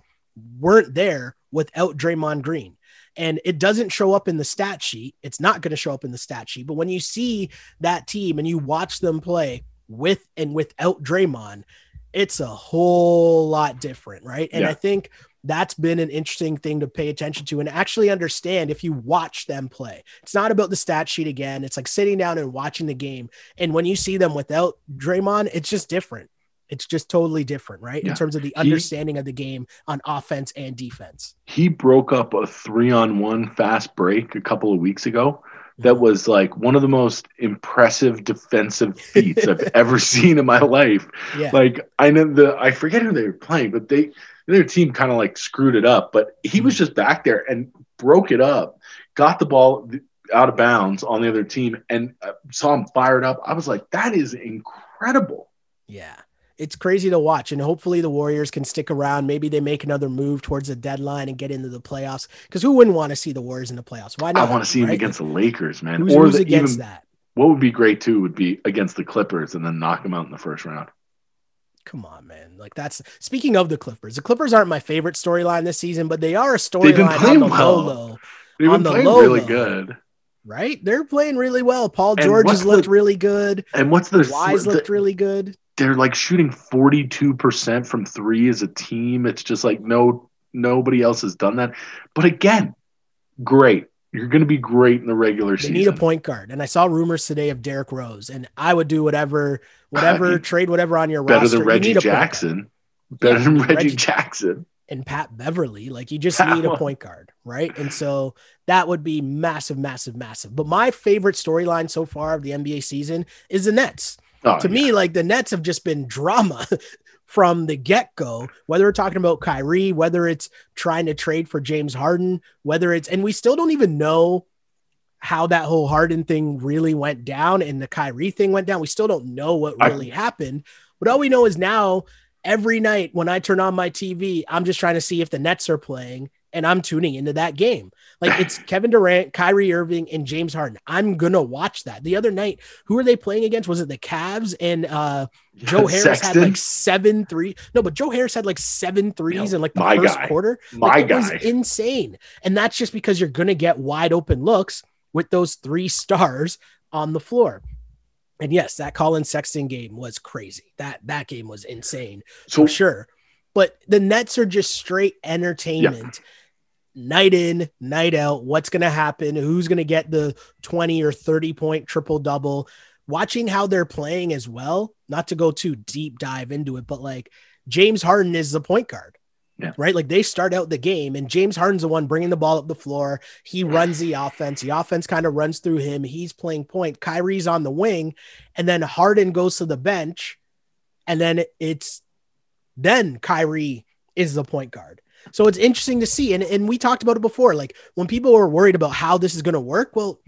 weren't there without Draymond Green. And it doesn't show up in the stat sheet. It's not going to show up in the stat sheet. But when you see that team and you watch them play with and without Draymond, it's a whole lot different, right? And Yeah. I think that's been an interesting thing to pay attention to and actually understand if you watch them play. It's not about the stat sheet again. It's like sitting down and watching the game. And when you see them without Draymond, it's just different. It's just totally different, right? Yeah. In terms of the He- understanding of the game on offense and defense. He broke up a three on one fast break a couple of weeks ago. That was like one of the most impressive defensive feats I've ever seen in my life. Yeah. Like I know the I forget who they were playing, but they their team kind of like screwed it up. But he was just back there and broke it up, got the ball out of bounds on the other team, and uh, saw him fired up. I was like, that is incredible. Yeah. It's crazy to watch. And hopefully the Warriors can stick around. Maybe they make another move towards the deadline and get into the playoffs. Because who wouldn't want to see the Warriors in the playoffs? Why not? I want to see him right? against the Lakers, man. Who's, or who's the, against even that? what would be great too would be against the Clippers and then knock them out in the first round. Come on, man. Like that's speaking of the Clippers. The Clippers aren't my favorite storyline this season, but they are a storyline on the well. low low, They've been the playing low, really good. right? They're playing really well. Paul And George has looked the- really good. And what's the, Wise the looked really good. they're like shooting 42% from 3 as a team. It's just like no nobody else has done that. But again, great. You're going to be great in the regular They season. They need a point guard. And I saw rumors today of Derrick Rose, and I would do whatever, whatever, I mean, trade whatever on your better roster. than You Reggie need a point. Jackson. Better Yeah, than Reggie, Reggie- Jackson. and Pat Beverley. Like you just need a point guard, right? And so that would be massive, massive, massive. But my favorite storyline so far of the NBA season is the Nets. Oh, to yeah. me, like the Nets have just been drama from the get go, whether we're talking about Kyrie, whether it's trying to trade for James Harden, whether it's, and we still don't even know how that whole Harden thing really went down and the Kyrie thing went down. We still don't know what I- really happened. But all we know is now, every night when I turn on my TV, I'm just trying to see if the Nets are playing and I'm tuning into that game. Like it's Kevin Durant, Kyrie Irving, and James Harden. I'm gonna watch that. The other night, who are they playing against? Was it the Cavs? And uh Joe Harris had like seven three. No, but Joe Harris had like seven threes Yo, in like the my first guy. quarter. my Like, it guy. was insane. And that's just because you're gonna get wide open looks with those three stars on the floor. And yes, that Collin Sexton game was crazy. That that game was insane so for sure. But the Nets are just straight entertainment. Night in, night out. What's going to happen? Who's going to get the 20 or 30 point triple double? Watching how they're playing as well, not to go too deep dive into it, but like James Harden is the point guard. Yeah. Right. Like they start out the game and James Harden's the one bringing the ball up the floor. He runs the offense. The offense kind of runs through him. He's playing point. Kyrie's on the wing. And then Harden goes to the bench. And then it's then Kyrie is the point guard. So it's interesting to see. And, and we talked about it before. Like when people were worried about how this is going to work, well,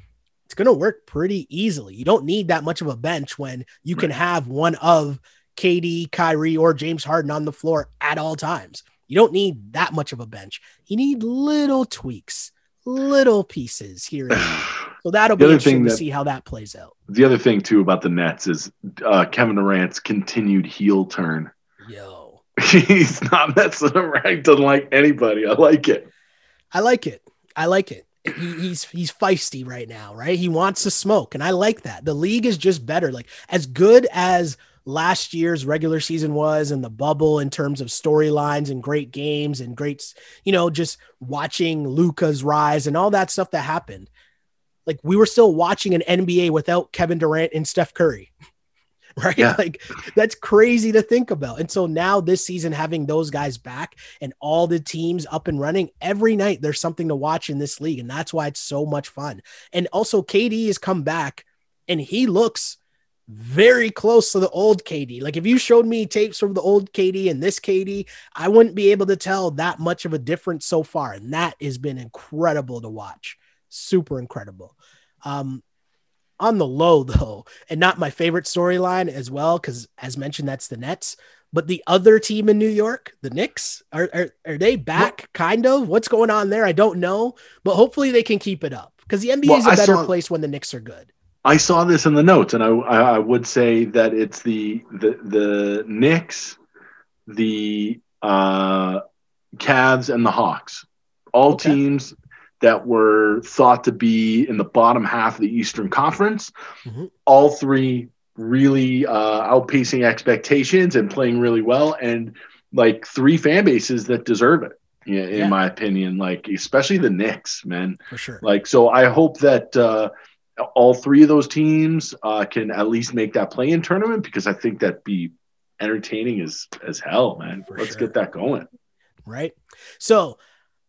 it's going to work pretty easily. You don't need that much of a bench when you can have one of KD, Kyrie, or James Harden on the floor at all times. You don't need that much of a bench. You need little tweaks, little pieces here and there. So that'll The be interesting thing to see how that plays out. the other thing too about the Nets is uh, Kevin Durant's continued heel turn. Yo, He's not messing around. He doesn't like anybody. I like it. I like it. I like it. He, he's he's feisty right now, right? He wants to smoke, and I like that. The league is just better. Like as good as last year's regular season was, and the bubble in terms of storylines and great games and great, you know, just watching Luka's rise and all that stuff that happened. Like we were still watching an NBA without Kevin Durant and Steph Curry. Right. Yeah. Like that's crazy to think about. And so now this season, having those guys back and all the teams up and running every night, there's something to watch in this league. And that's why it's so much fun. And also, KD has come back and he looks very close to the old KD. Like if you showed me tapes from the old KD and this KD, I wouldn't be able to tell that much of a difference so far. And that has been incredible to watch. Super incredible. Um, on the low though, and not my favorite storyline as well, because as mentioned, that's the Nets. But the other team in New York, the Knicks, are are, are they back? Kind of. What's going on there? I don't know, but hopefully they can keep it up because the NBA Well, is a better saw- place when the Knicks are good. I saw this in the notes, and I, I I would say that it's the the the Knicks, the uh, Cavs, and the Hawks, all Okay. teams that were thought to be in the bottom half of the Eastern Conference. Mhm. All three really uh, outpacing expectations and playing really well, and like three fan bases that deserve it. Yeah, in Yeah. my opinion, like especially the Knicks, man. For sure. Like, so I hope that uh, all three of those teams uh, can at least make that play-in tournament because I think that'd be entertaining as as hell, man. For Let's sure. get that going. right? So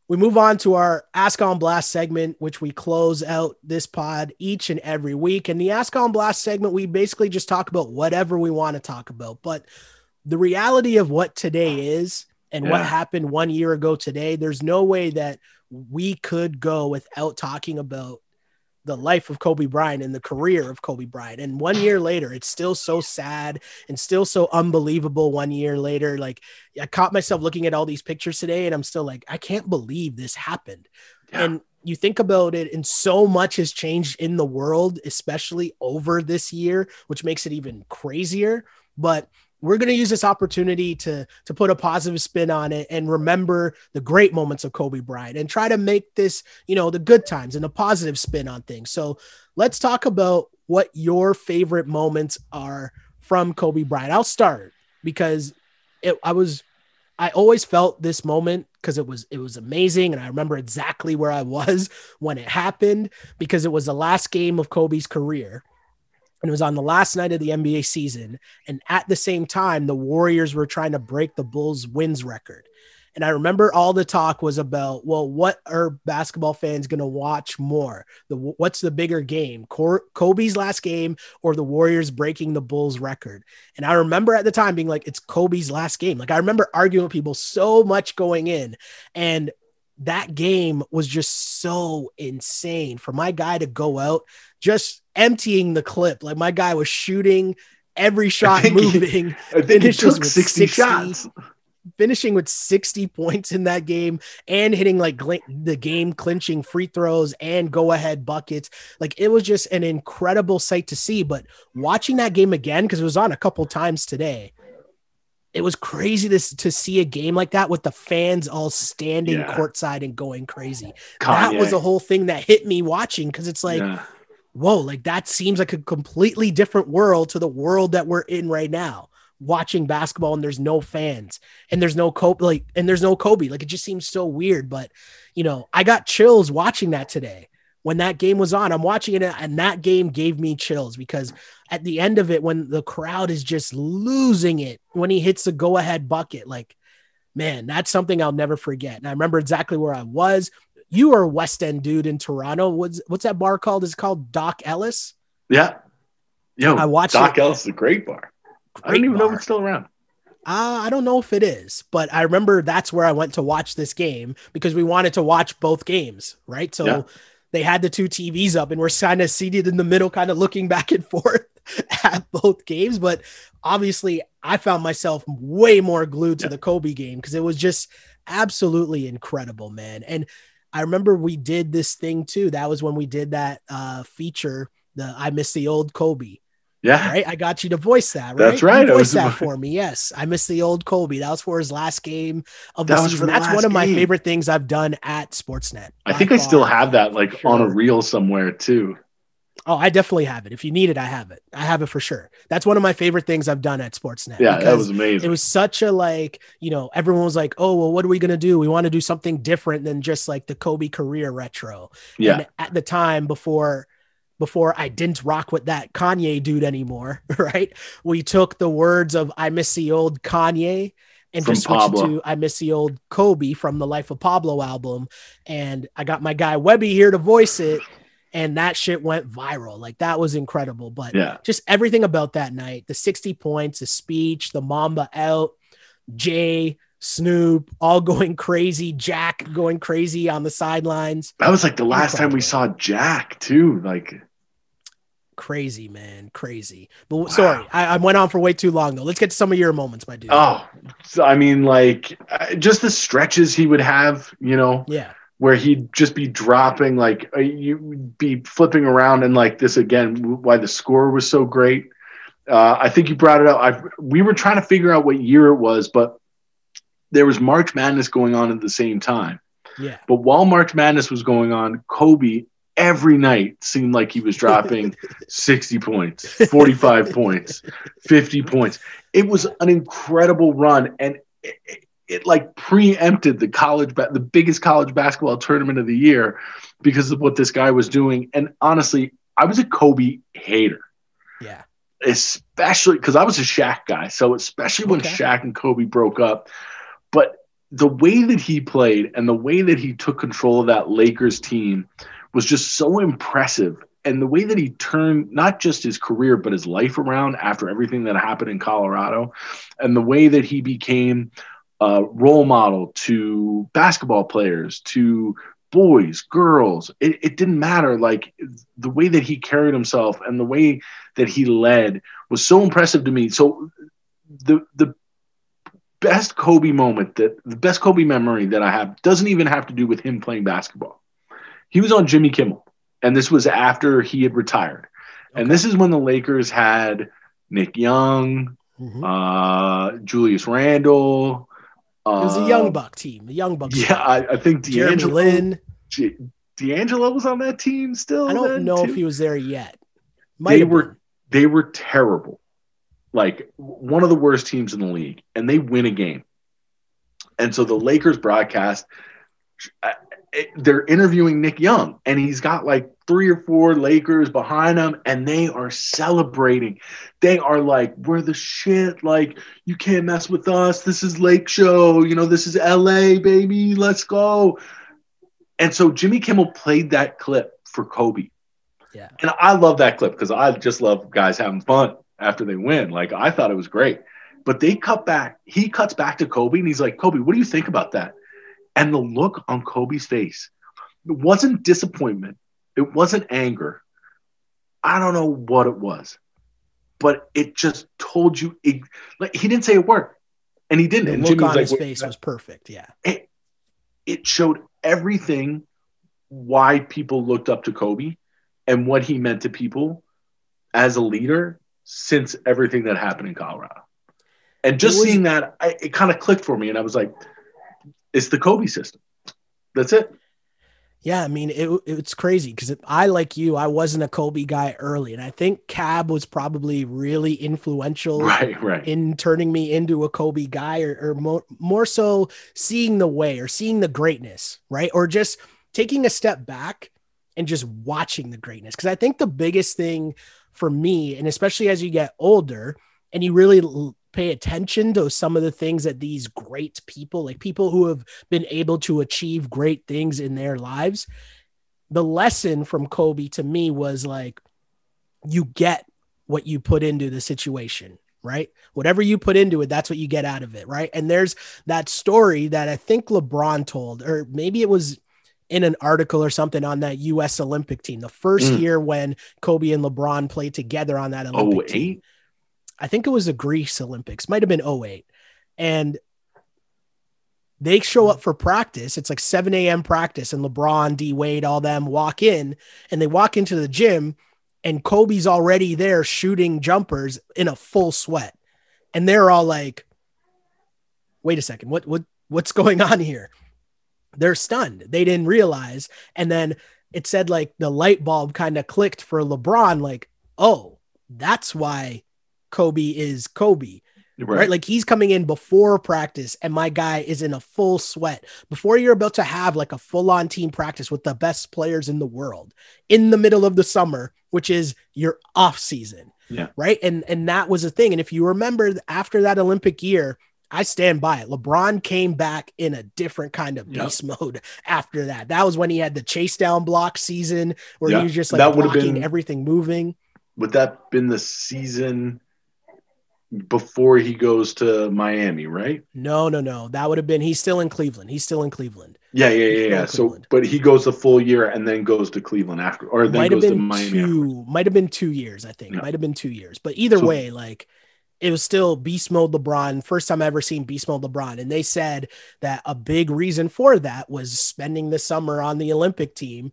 we move on to our Ask on Blast segment, which we close out this pod each and every week. And the Ask on Blast segment, we basically just talk about whatever we want to talk about. But the reality of what today is and what happened one year ago today, there's no way that we could go without talking about the life of Kobe Bryant and the career of Kobe Bryant. And one year later, it's still so sad and still so unbelievable. One year later, like I caught myself looking at all these pictures today, and I'm still like, I can't believe this happened. Yeah. And you think about it, and so much has changed in the world, especially over this year, which makes it even crazier. But we're going to use this opportunity to to put a positive spin on it and remember the great moments of Kobe Bryant and try to make this, you know, the good times and a positive spin on things. So let's talk about what your favorite moments are from Kobe Bryant. I'll start because it, I was I always felt this moment because it was it was amazing and I remember exactly where I was when it happened because it was the last game of Kobe's career and it was on the last night of the NBA season and at the same time the Warriors were trying to break the Bulls wins record. And I remember all the talk was about, well, what are basketball fans going to watch more? The what's the bigger game, Cor- Kobe's last game or the Warriors breaking the Bulls record? And I remember at the time being like, it's Kobe's last game. Like I remember arguing with people so much going in, and that game was just so insane for my guy to go out just emptying the clip. Like my guy was shooting every shot he- moving I think he took with 60, 60. shots. finishing with 60 points in that game and hitting like gl- the game clinching free throws and go ahead buckets. Like it was just an incredible sight to see. But watching that game again, because it was on a couple times today, it was crazy to, to see a game like that with the fans all standing Yeah. courtside and going crazy. That was Kanye. the whole thing that hit me watching because it's like, Yeah. Whoa, like that seems like a completely different world to the world that we're in right now. Watching basketball and there's no fans and there's no Kobe, like, and there's no Kobe. Like, it just seems so weird. But, you know, I got chills watching that today when that game was on. I'm watching it and that game gave me chills because at the end of it, when the crowd is just losing it, when he hits the go ahead bucket, like, man, that's something I'll never forget. And I remember exactly where I was. You are a West End dude in Toronto. What's what's that bar called? Is it called Dock Ellis? Yeah. Yo, I watched Dock it. Ellis is a great bar. I don't even know bar. if it's still around. Uh, I don't know if it is, but I remember that's where I went to watch this game because we wanted to watch both games, right? So Yeah. they had the two TVs up and we're kind of seated in the middle, kind of looking back and forth at both games. But obviously, I found myself way more glued to Yeah. the Kobe game because it was just absolutely incredible, man. And I remember we did this thing too. That was when we did that uh, feature, the I Miss the Old Kobe Yeah. right? I got you to voice that, right? That's right. You was- that for me. Yes, I miss the old Kobe. That was for his last game of the That season. the That's one of my game. favorite things I've done at Sportsnet. I think I still have that like on a reel somewhere too. Oh, I definitely have it. If you need it, I have it. I have it for sure. That's one of my favorite things I've done at Sportsnet. Yeah, that was amazing. it was such a like you know everyone was like oh well what are we gonna do we want to do something different than just like the kobe career retro yeah. and at the time before before i didn't rock with that kanye dude anymore right we took the words of i miss the old kanye and From just switched Pablo. to i miss the old kobe from the life of pablo album and i got my guy webby here to voice it and that shit went viral like that was incredible but Yeah. just everything about that night the 60 points the speech the mamba out jay snoop all going crazy jack going crazy on the sidelines That was like the last time we saw Jack too. Like Crazy, man. Crazy. But wow. sorry, I, I, went on for way too long, though. Let's get to some of your moments, my dude. Oh, I mean, like, uh, just the stretches he would have, you know? Yeah. Where he'd just be dropping, like, uh, you'd be flipping around, and like this again, why the score was so great. Uh, I think you brought it up. I, we were trying to figure out what year it was, but there was March Madness going on at the same time. Yeah. But while March Madness was going on, Kobe every night seemed like he was dropping 60 points, 45 points, 50 points. It was an incredible run and it, it, like preempted the college ba- the biggest college basketball tournament of the year because of what this guy was doing and honestly, I was a Kobe hater. Yeah. Especially cuz I was a Shaq guy. So especially when okay. Shaq and Kobe broke up, but the way that he played and the way that he took control of that Lakers team was just so impressive. And the way that he turned not just his career, but his life around after everything that happened in Colorado, and the way that he became a role model to basketball players, to boys, girls, it, it didn't matter. Like the way that he carried himself and the way that he led was so impressive to me. So the the best Kobe moment that the best Kobe memory that I have doesn't even have to do with him playing basketball. He was on Jimmy Kimmel, and this was after he had retired. Okay. And this is when the Lakers had Nick Young, mm-hmm. uh, Julius Randle. It was a young um, buck team. The young buck. Yeah, I, I, think D'Angelo. Lin. G- D'Angelo was on that team still. I don't know too. if he was there yet. Might they were been. they were terrible, like one of the worst teams in the league, and they win a game. And so the Lakers broadcast they're interviewing Nick Young, and he's got like three or four Lakers behind him, and they are celebrating. They are like, "We're the shit! Like, you can't mess with us. This is Lake Show. You know, this is L.A. baby. Let's go." And so Jimmy Kimmel played that clip for Kobe. Yeah, and I love that clip because I just love guys having fun after they win. Like, I thought it was great. But they cut back. He cuts back to Kobe, and he's like, "Kobe, what do you think about that?" And the look on Kobe's face it wasn't disappointment, it wasn't anger. I don't know what it was, but it just told you. It, like he didn't say a word, and he didn't. The and look Jimmy on his like, face was perfect. Yeah, it, it showed everything why people looked up to Kobe and what he meant to people as a leader since everything that happened in Colorado. And just was, seeing that, I, it kind of clicked for me, and I was like, it's the Kobe system. That's it. Yeah, I mean it, it's crazy because I like you, I wasn't a Kobe guy early, and I think Cab was probably really influential, right, right. in turning me into a Kobe guy, or, or more, more so seeing the way or seeing the greatness, right, or just taking a step back and just watching the greatness. Because I think the biggest thing for me, and especially as you get older, and you really pay attention to some of the things that these great people, like people who have been able to achieve great things in their lives, the lesson from Kobe to me was like, you get what you put into the situation, right? Whatever you put into it, that's what you get out of it, right? And there's that story that I think LeBron told, or maybe it was in an article or something on that US Olympic team, the first mm. year when Kobe and LeBron played together on that Olympic oh, team. I think it was the Greece Olympics, might have been 08. And they show up for practice. It's like 7 a.m. practice, and LeBron, D Wade, all them walk in and they walk into the gym, and Kobe's already there shooting jumpers in a full sweat. And they're all like, wait a second, what what what's going on here? They're stunned. They didn't realize. And then it said like the light bulb kind of clicked for LeBron, like, oh, that's why Kobe is Kobe. Right. right. Like he's coming in before practice, and my guy is in a full sweat before you're about to have like a full on team practice with the best players in the world in the middle of the summer, which is your off season. Yeah. Right. And and that was a thing. And if you remember after that Olympic year, I stand by it. LeBron came back in a different kind of beast yep. mode after that. That was when he had the chase down block season where yep. he was just like that blocking been, everything moving. Would that been the season? Before he goes to Miami, right? No, no, no. That would have been he's still in Cleveland. He's still in Cleveland. Yeah, yeah, yeah. yeah. So, but he goes the full year and then goes to Cleveland after, or then might have goes to been Miami. after. two. Might have been two years. I think Yeah. might have been two years. But either So- way, like it was still beast mode LeBron. First time I ever seen beast mode LeBron, and they said that a big reason for that was spending the summer on the Olympic team.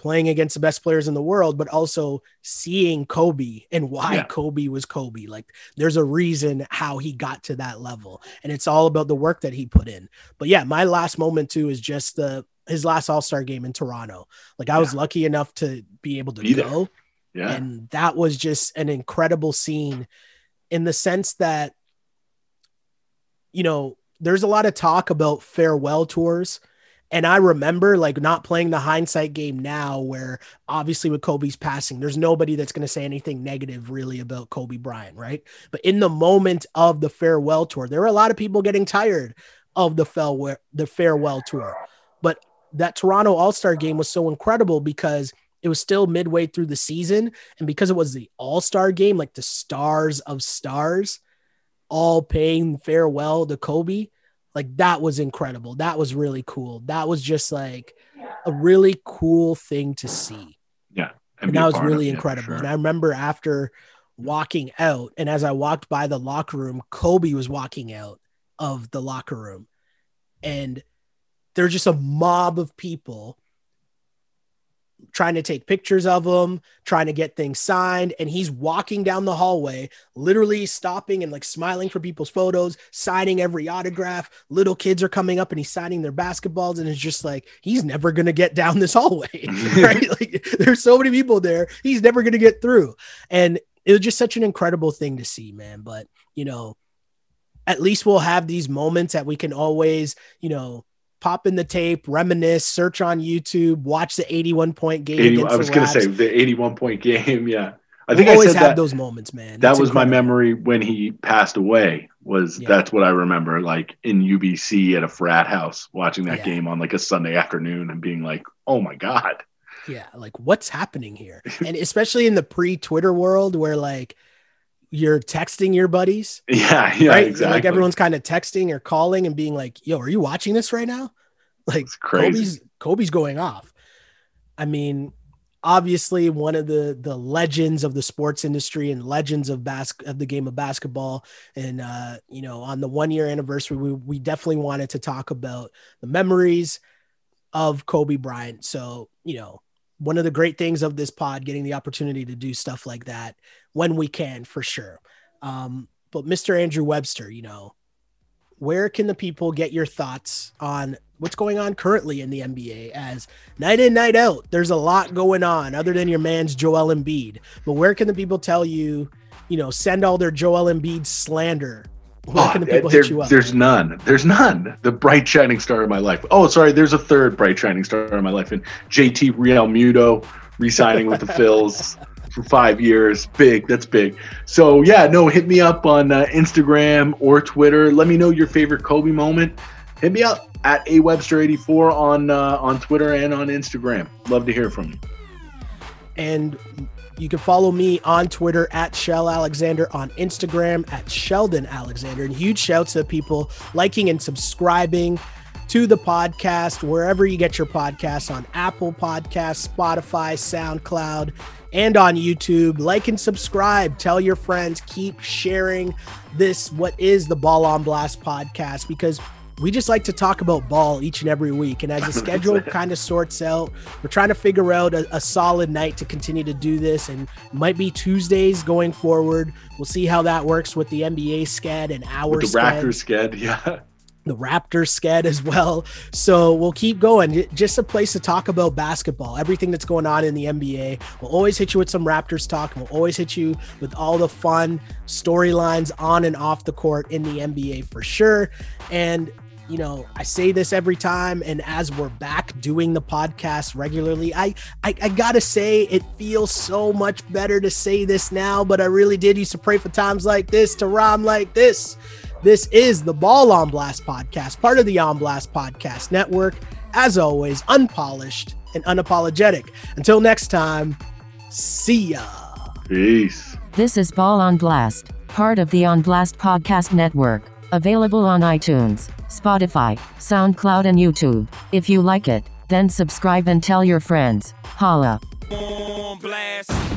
Playing against the best players in the world, but also seeing Kobe and why Yeah. Kobe was Kobe. Like, there's a reason how he got to that level, and it's all about the work that he put in. But yeah, my last moment too is just the his last All Star game in Toronto. Like I was lucky enough to be able to Be there. go, Yeah, and that was just an incredible scene in the sense that, you know, there's a lot of talk about farewell tours. And I remember like not playing the hindsight game now, where obviously with Kobe's passing, there's nobody that's going to say anything negative really about Kobe Bryant, right? But in the moment of the farewell tour, there were a lot of people getting tired of the farewell the farewell tour. But that Toronto All Star game was so incredible because it was still midway through the season, and because it was the All Star game, like the stars of stars, all paying farewell to Kobe, like that was incredible. That was really cool. That was just like a really cool thing to see Yeah. and be a that was really incredible. sure. And I remember after walking out, and as I walked by the locker room, Kobe was walking out of the locker room, and there's just a mob of people trying to take pictures of him, trying to get things signed, and he's walking down the hallway, literally stopping and like smiling for people's photos, signing every autograph. Little kids are coming up and he's signing their basketballs, and it's just like he's never gonna get down this hallway, right? Like there's so many people there, he's never gonna get through, and it was just such an incredible thing to see, man. But you know, at least we'll have these moments that we can always, you know. Pop in the tape, reminisce, search on YouTube, watch the 81 point game. 80, I was going to say the 81 point game. Yeah, I think I always said have that. those moments, man. that was my memory when he passed away. Was Yeah. that's what I remember, like in UBC at a frat house, watching that Yeah. game on like a Sunday afternoon and being like, "Oh my god." Yeah, like what's happening here? And especially in the pre-Twitter world where like you're texting your buddies, Yeah, yeah, right? exactly. Like everyone's kind of texting or calling and being like, "Yo, are you watching this right now?" Like It's crazy. Kobe's Kobe's going off. I mean, obviously one of the the legends of the sports industry and legends of bas- of the game of basketball and uh you know on the 1 year anniversary we we definitely wanted to talk about the memories of Kobe Bryant. So, you know, one of the great things of this pod getting the opportunity to do stuff like that when we can for sure. Um but Mr. Andrew Webster, you know, where can the people get your thoughts on what's going on currently in the NBA as night in, night out? There's a lot going on other than your man's Joel Embiid. But where can the people tell you, you know, send all their Joel Embiid slander? Where Oh, can the people there- hit you up? There's none. There's none. The bright shining star of my life. Oh, sorry. There's a third bright shining star of my life, and JT Realmuto re-signing with the Phils for five years. Big. That's big. So yeah, no. Hit me up on uh, Instagram or Twitter. Let me know your favorite Kobe moment. Hit me up at a Webster84 on uh, on Twitter and on Instagram. Love to hear from you. And you can follow me on Twitter at Shell Alexander, on Instagram at Sheldon Alexander. And huge shouts to people liking and subscribing to the podcast wherever you get your podcasts on Apple Podcasts, Spotify, SoundCloud, and on YouTube. Like and subscribe. Tell your friends. Keep sharing this, what is the Ball on Blast podcast, because we just like to talk about ball each and every week. And as the schedule kind of sorts out, we're trying to figure out a, a solid night to continue to do this. And might be Tuesdays going forward. We'll see how that works with the NBA sched and our With the sched Raptors sked, yeah. The Raptors sked as well. So we'll keep going. Just a place to talk about basketball, everything that's going on in the NBA. We'll always hit you with some Raptors talk. We'll always hit you with all the fun storylines on and off the court in the NBA for sure. And you know, I say this every time, and as we're back doing the podcast regularly, I, I I gotta say it feels so much better to say this now. But I really did used to pray for times like this to rhyme like this. This is the Ball on Blast podcast, part of the On Blast Podcast Network. As always, unpolished and unapologetic. Until next time, see ya. Peace. This is Ball on Blast, part of the On Blast Podcast Network. Available on iTunes, Spotify, SoundCloud, and YouTube. If you like it, then subscribe and tell your friends. Holla. on blast.